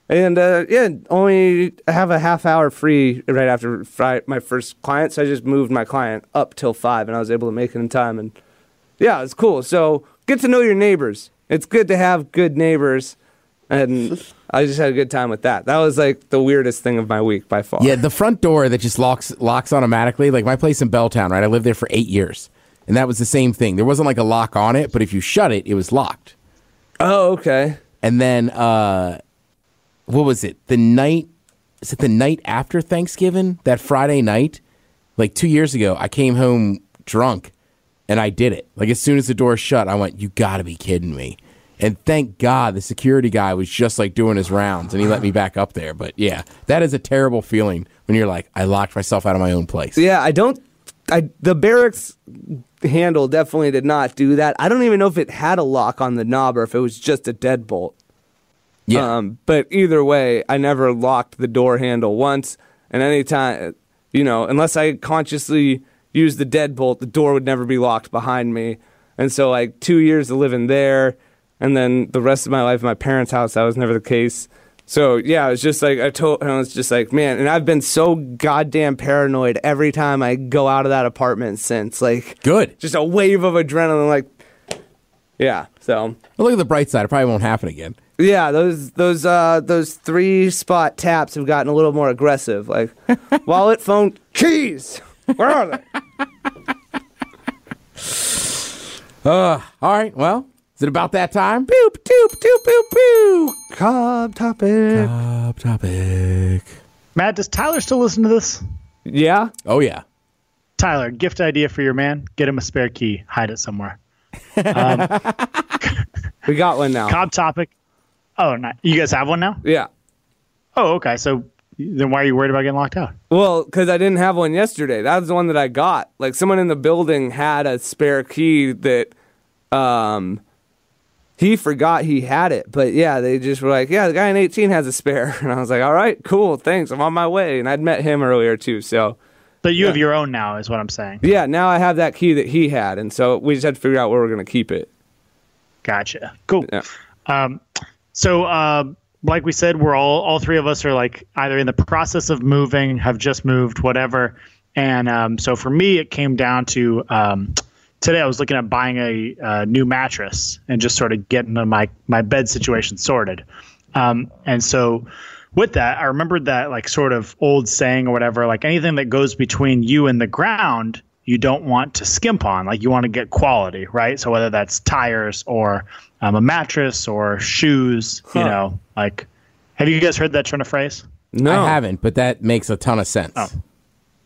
And uh, yeah, only I have a half hour free right after fri- my first client. So I just moved my client up till five and I was able to make it in time. And yeah, it's cool. So get to know your neighbors. It's good to have good neighbors. And I just had a good time with that. That was like the weirdest thing of my week by far. Yeah, the front door that just locks locks automatically. Like my place in Belltown, right? I lived there for eight years, and that was the same thing. There wasn't like a lock on it, but if you shut it, it was locked. Oh, okay. And then, uh, what was it? The night? Is it the night after Thanksgiving? That Friday night, like two years ago, I came home drunk, and I did it. Like as soon as the door shut, I went, "You got to be kidding me!" And thank God the security guy was just like doing his rounds, and he let me back up there. But yeah, that is a terrible feeling when you're like, I locked myself out of my own place. Yeah, I don't. I the barracks handle definitely did not do that. I don't even know if it had a lock on the knob or if it was just a deadbolt. Yeah. Um, but either way, I never locked the door handle once. And anytime, you know, unless I consciously used the deadbolt, the door would never be locked behind me. And so, like, two years of living there, and then the rest of my life in my parents' house, that was never the case. So, yeah, it was just like, I told, I was just like, man, and I've been so goddamn paranoid every time I go out of that apartment since. Like, Good. just a wave of adrenaline, like, yeah, so. But look at the bright side. It probably won't happen again. Yeah, those those uh those three spot taps have gotten a little more aggressive. Like wallet, phone, keys. Where are they? Uh, all right. Well, is it about that time? Boop, doop, doop, boop, boo. Cobb topic. Top topic. Matt, does Tyler still listen to this? Yeah. Oh yeah. Tyler, gift idea for your man. Get him a spare key. Hide it somewhere. We got one now. Cobb topic. Oh, not, you guys have one now? Yeah. Oh, okay. So then why are you worried about getting locked out? Well, because I didn't have one yesterday. That was the one that I got. Like someone in the building had a spare key that um he forgot he had it. But yeah, they just were like, Yeah, the guy in eighteen has a spare. And I was like, All right, cool, thanks. I'm on my way. And I'd met him earlier too, so So you have your own now, is what I'm saying. yeah, now I have that key that he had, and so we just had to figure out where we're gonna keep it. Gotcha. Cool. Yeah. Um, so, uh, like we said, we're all all three of us are like either in the process of moving, have just moved, whatever. And um, so for me, it came down to um, today. I was looking at buying a, uh new mattress and just sort of getting my my bed situation sorted. Um, and so with that, I remembered that like sort of old saying or whatever, like anything that goes between you and the ground, you don't want to skimp on. Like you want to get quality, right? So whether that's tires or um, a mattress or shoes, you know, like have you guys heard that turn of phrase? No. I haven't, but that makes a ton of sense.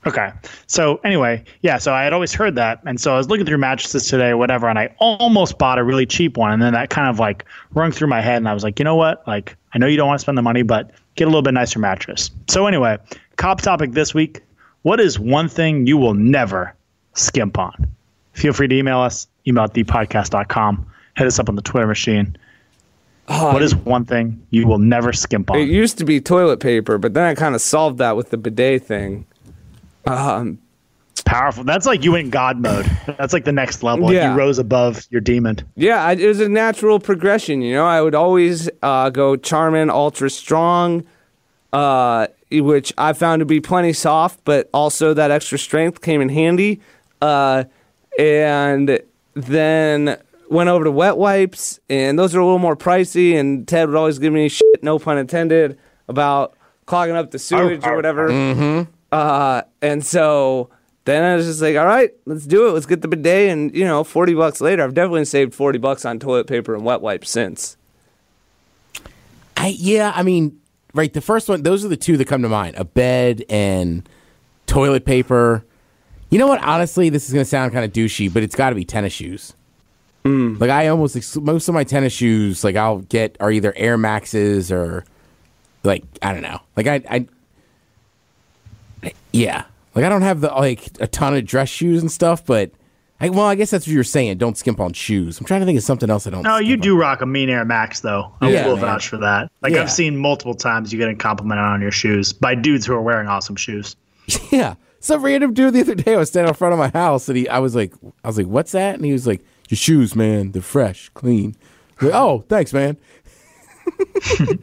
Okay. So anyway, yeah. So I had always heard that, and so I was looking through mattresses today, or whatever, and I almost bought a really cheap one, and then that kind of like rung through my head, and I was like, you know what? Like, I know you don't want to spend the money, but get a little bit nicer mattress. So anyway, cop topic this week: What is one thing you will never skimp on? Feel free to email us. Email at thepodcast.com. Hit us up on the Twitter machine. Ah, what is one thing you will never skimp on? It used to be toilet paper, but then I kind of solved that with the bidet thing. Um, Powerful. That's like you went God mode. That's like the next level. Yeah. You rose above your demon. Yeah, I, it was a natural progression. You know, I would always uh, go Charmin Ultra Strong, uh, which I found to be plenty soft, but also that extra strength came in handy. Uh, and then went over to wet wipes, and those are a little more pricey. And Ted would always give me shit, no pun intended, about clogging up the sewage or whatever. Uh, and so then I was just like, all right, let's do it. Let's get the bidet. And, you know, 40 bucks later, I've definitely saved 40 bucks on toilet paper and wet wipes since. I, yeah, I mean, right. The first one, those are the two that come to mind: a bed and toilet paper. You know what? Honestly, this is going to sound kind of douchey, but it's got to be tennis shoes. Like I almost most of my tennis shoes, like I'll get are either Air Maxes or like I don't know. Like I, I, yeah. Like I don't have the like a ton of dress shoes and stuff, but I, well, I guess that's what you're saying. Don't skimp on shoes. I'm trying to think of something else I don't. No, you do rock a mean Air Max though. I Yeah, will man. vouch for that. Like Yeah. I've seen multiple times you getting complimented on your shoes by dudes who are wearing awesome shoes. Yeah. Some random dude the other day, I was standing in front of my house, and he, I was like, I was like, "What's that?" And he was like, "Your shoes, man. They're fresh, clean." Like, oh, thanks, man.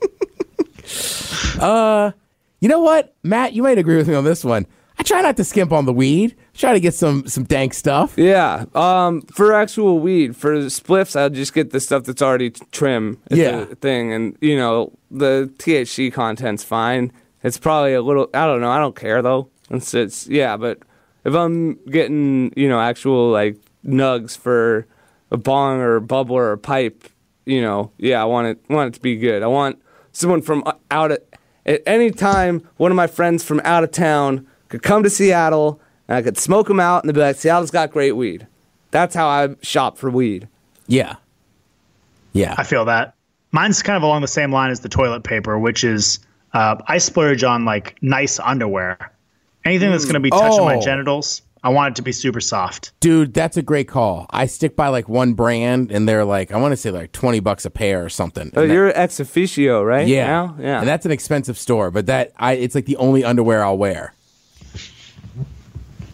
uh, you know what, Matt? You might agree with me on this one. I try not to skimp on the weed. Try to get some some dank stuff. Yeah. Um, for actual weed, for spliffs, I'll just get the stuff that's already trim. Yeah. thing. And, you know, the THC content's fine. It's probably a little, I don't know. I don't care though. It's, it's, yeah, but if I'm getting, you know, actual like nugs for a bong or a bubble or a pipe, you know, yeah, I want it, want it to be good. I want someone from uh, out at, at any time, one of my friends from out of town could come to Seattle and I could smoke them out and they'd be like, Seattle's got great weed. That's how I shop for weed. Yeah. Yeah. I feel that. Mine's kind of along the same line as the toilet paper, which is uh, I splurge on like nice underwear. Anything that's going to be touching my Oh. genitals, I want it to be super soft. Dude, that's a great call. I stick by like one brand, and they're like, I want to say like twenty bucks a pair or something. Oh, And you're ExOfficio, right? yeah, Now? Yeah. And that's an expensive store, but that I, it's like the only underwear I'll wear.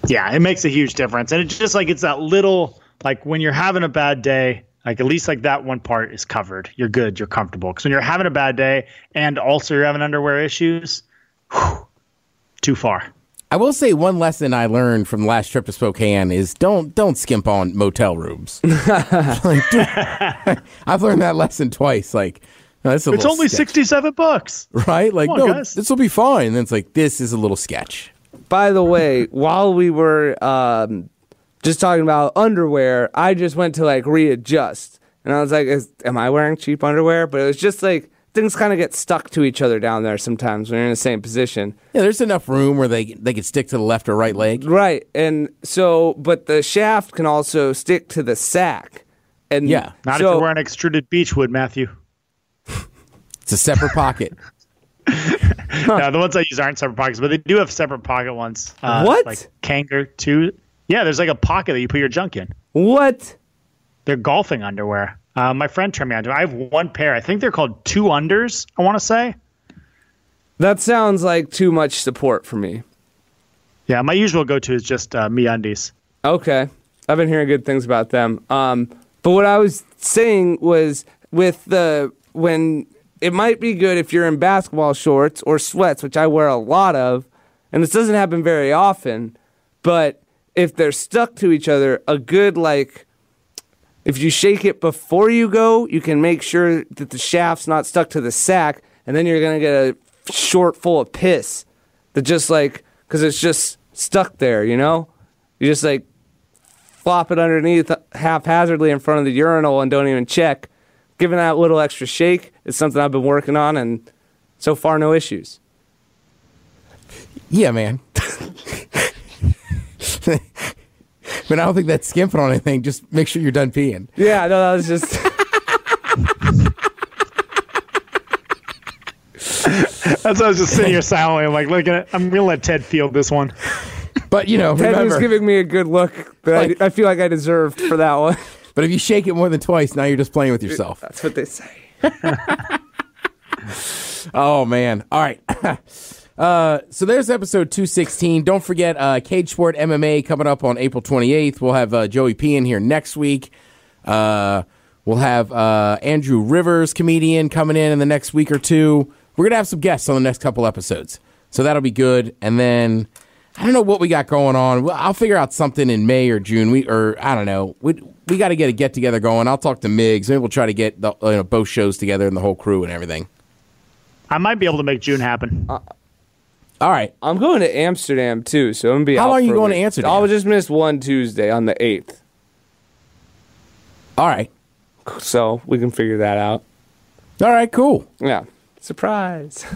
Yeah, it makes a huge difference. And it's just like it's that little like when you're having a bad day, like at least like that one part is covered. You're good, you're comfortable. Because when you're having a bad day and also you're having underwear issues, whew, too far. I will say one lesson I learned from the last trip to Spokane is don't don't skimp on motel rooms. Like, dude, I've learned that lesson twice. Like, No, It's only sketch, 67 bucks. right? Like, on, no, guys. this will be fine. And then it's like, this is a little sketch. By the way, while we were um, just talking about underwear, I just went to like readjust, and I was like, Is, "Am I wearing cheap underwear?" But it was just like things kind of get stuck to each other down there sometimes when you're in the same position. Yeah, there's enough room where they they could stick to the left or right leg. Right. And so, but the shaft can also stick to the sack. And Yeah. Not so, if you're wearing extruded beechwood, Matthew. It's a separate pocket. No, the ones I use aren't separate pockets, but they do have separate pocket ones. Uh, What? Like Kanger too. Yeah, there's like a pocket that you put your junk in. What? They're golfing underwear. Uh, my friend turned me on to. I have one pair. I think they're called two unders. I want to say. That sounds like too much support for me. Yeah, my usual go-to is just uh, MeUndies. Okay. I've been hearing good things about them. Um, but what I was saying was with the when it might be good if you're in basketball shorts or sweats, which I wear a lot of, and this doesn't happen very often, but if they're stuck to each other, a good like if you shake it before you go, you can make sure that the shaft's not stuck to the sack, and then you're gonna get a short full of piss that just like because it's just stuck there, you know. You just like flop it underneath haphazardly in front of the urinal and don't even check. Giving that little extra shake is something I've been working on, and so far no issues. Yeah, man. But I don't think that's skimping on anything. Just make sure you're done peeing. Yeah, no, that was just. That's why I was just sitting here silently. I'm like, look at it. I'm gonna let Ted field this one. But you know, Ted was giving me a good look that Like- I, I feel like I deserved for that one. but if you shake it more than twice, now you're just playing with yourself. That's what they say. Oh man! All right. Uh, so there's episode 216. Don't forget uh, Cage Sport MMA coming up on April 28th. We'll have uh, Joey P in here next week. Uh, we'll have uh, Andrew Rivers, comedian, coming in in the next week or two. We're gonna have some guests on the next couple episodes, so that'll be good. And then I don't know what we got going on. I'll figure out something in May or June. We or I don't know. We we got to get a get together going. I'll talk to Migs. Maybe we'll try to get the, you know, both shows together and the whole crew and everything. I might be able to make June happen. All right. I'm going to Amsterdam too, so I'm gonna be. How out long are you for a going to week. Amsterdam? I'll just miss one Tuesday on the eighth, All right. so we can figure that out. All right, cool. Yeah, surprise.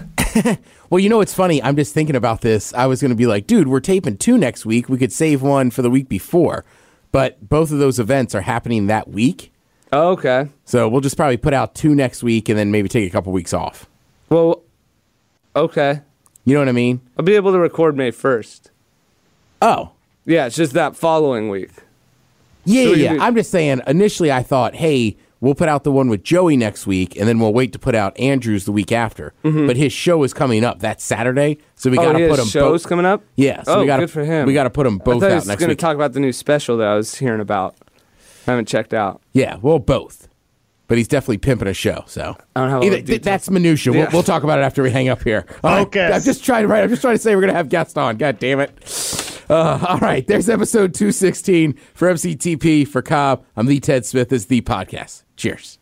Well, you know what's funny? I'm just thinking about this. I was going to be like, dude, we're taping two next week. We could save one for the week before. But both of those events are happening that week. Oh, okay. So we'll just probably put out two next week and then maybe take a couple weeks off. Well, okay. You know what I mean? I'll be able to record May first. Oh. Yeah, it's just that following week. Yeah, So yeah, I'm just saying, initially I thought, hey, we'll put out the one with Joey next week and then we'll wait to put out Andrew's the week after. But his show is coming up that Saturday. So we Mm-hmm. oh, got to put them shows coming up. Yeah, so oh, we gotta, good for him. We got to put them I both he out was next going to talk about the new special that I was hearing about. I haven't checked out. Yeah, well, both. But he's definitely pimping a show. So I don't have a lot Either- of th- that's minutia. We'll, we'll talk about it after we hang up here. Okay. I'm just trying. To right. I'm just trying to say we're gonna have guests on. God damn it. Uh, all right. There's episode 216 for MCTP for Cobb. I'm the Ted Smith. This is the podcast. Cheers.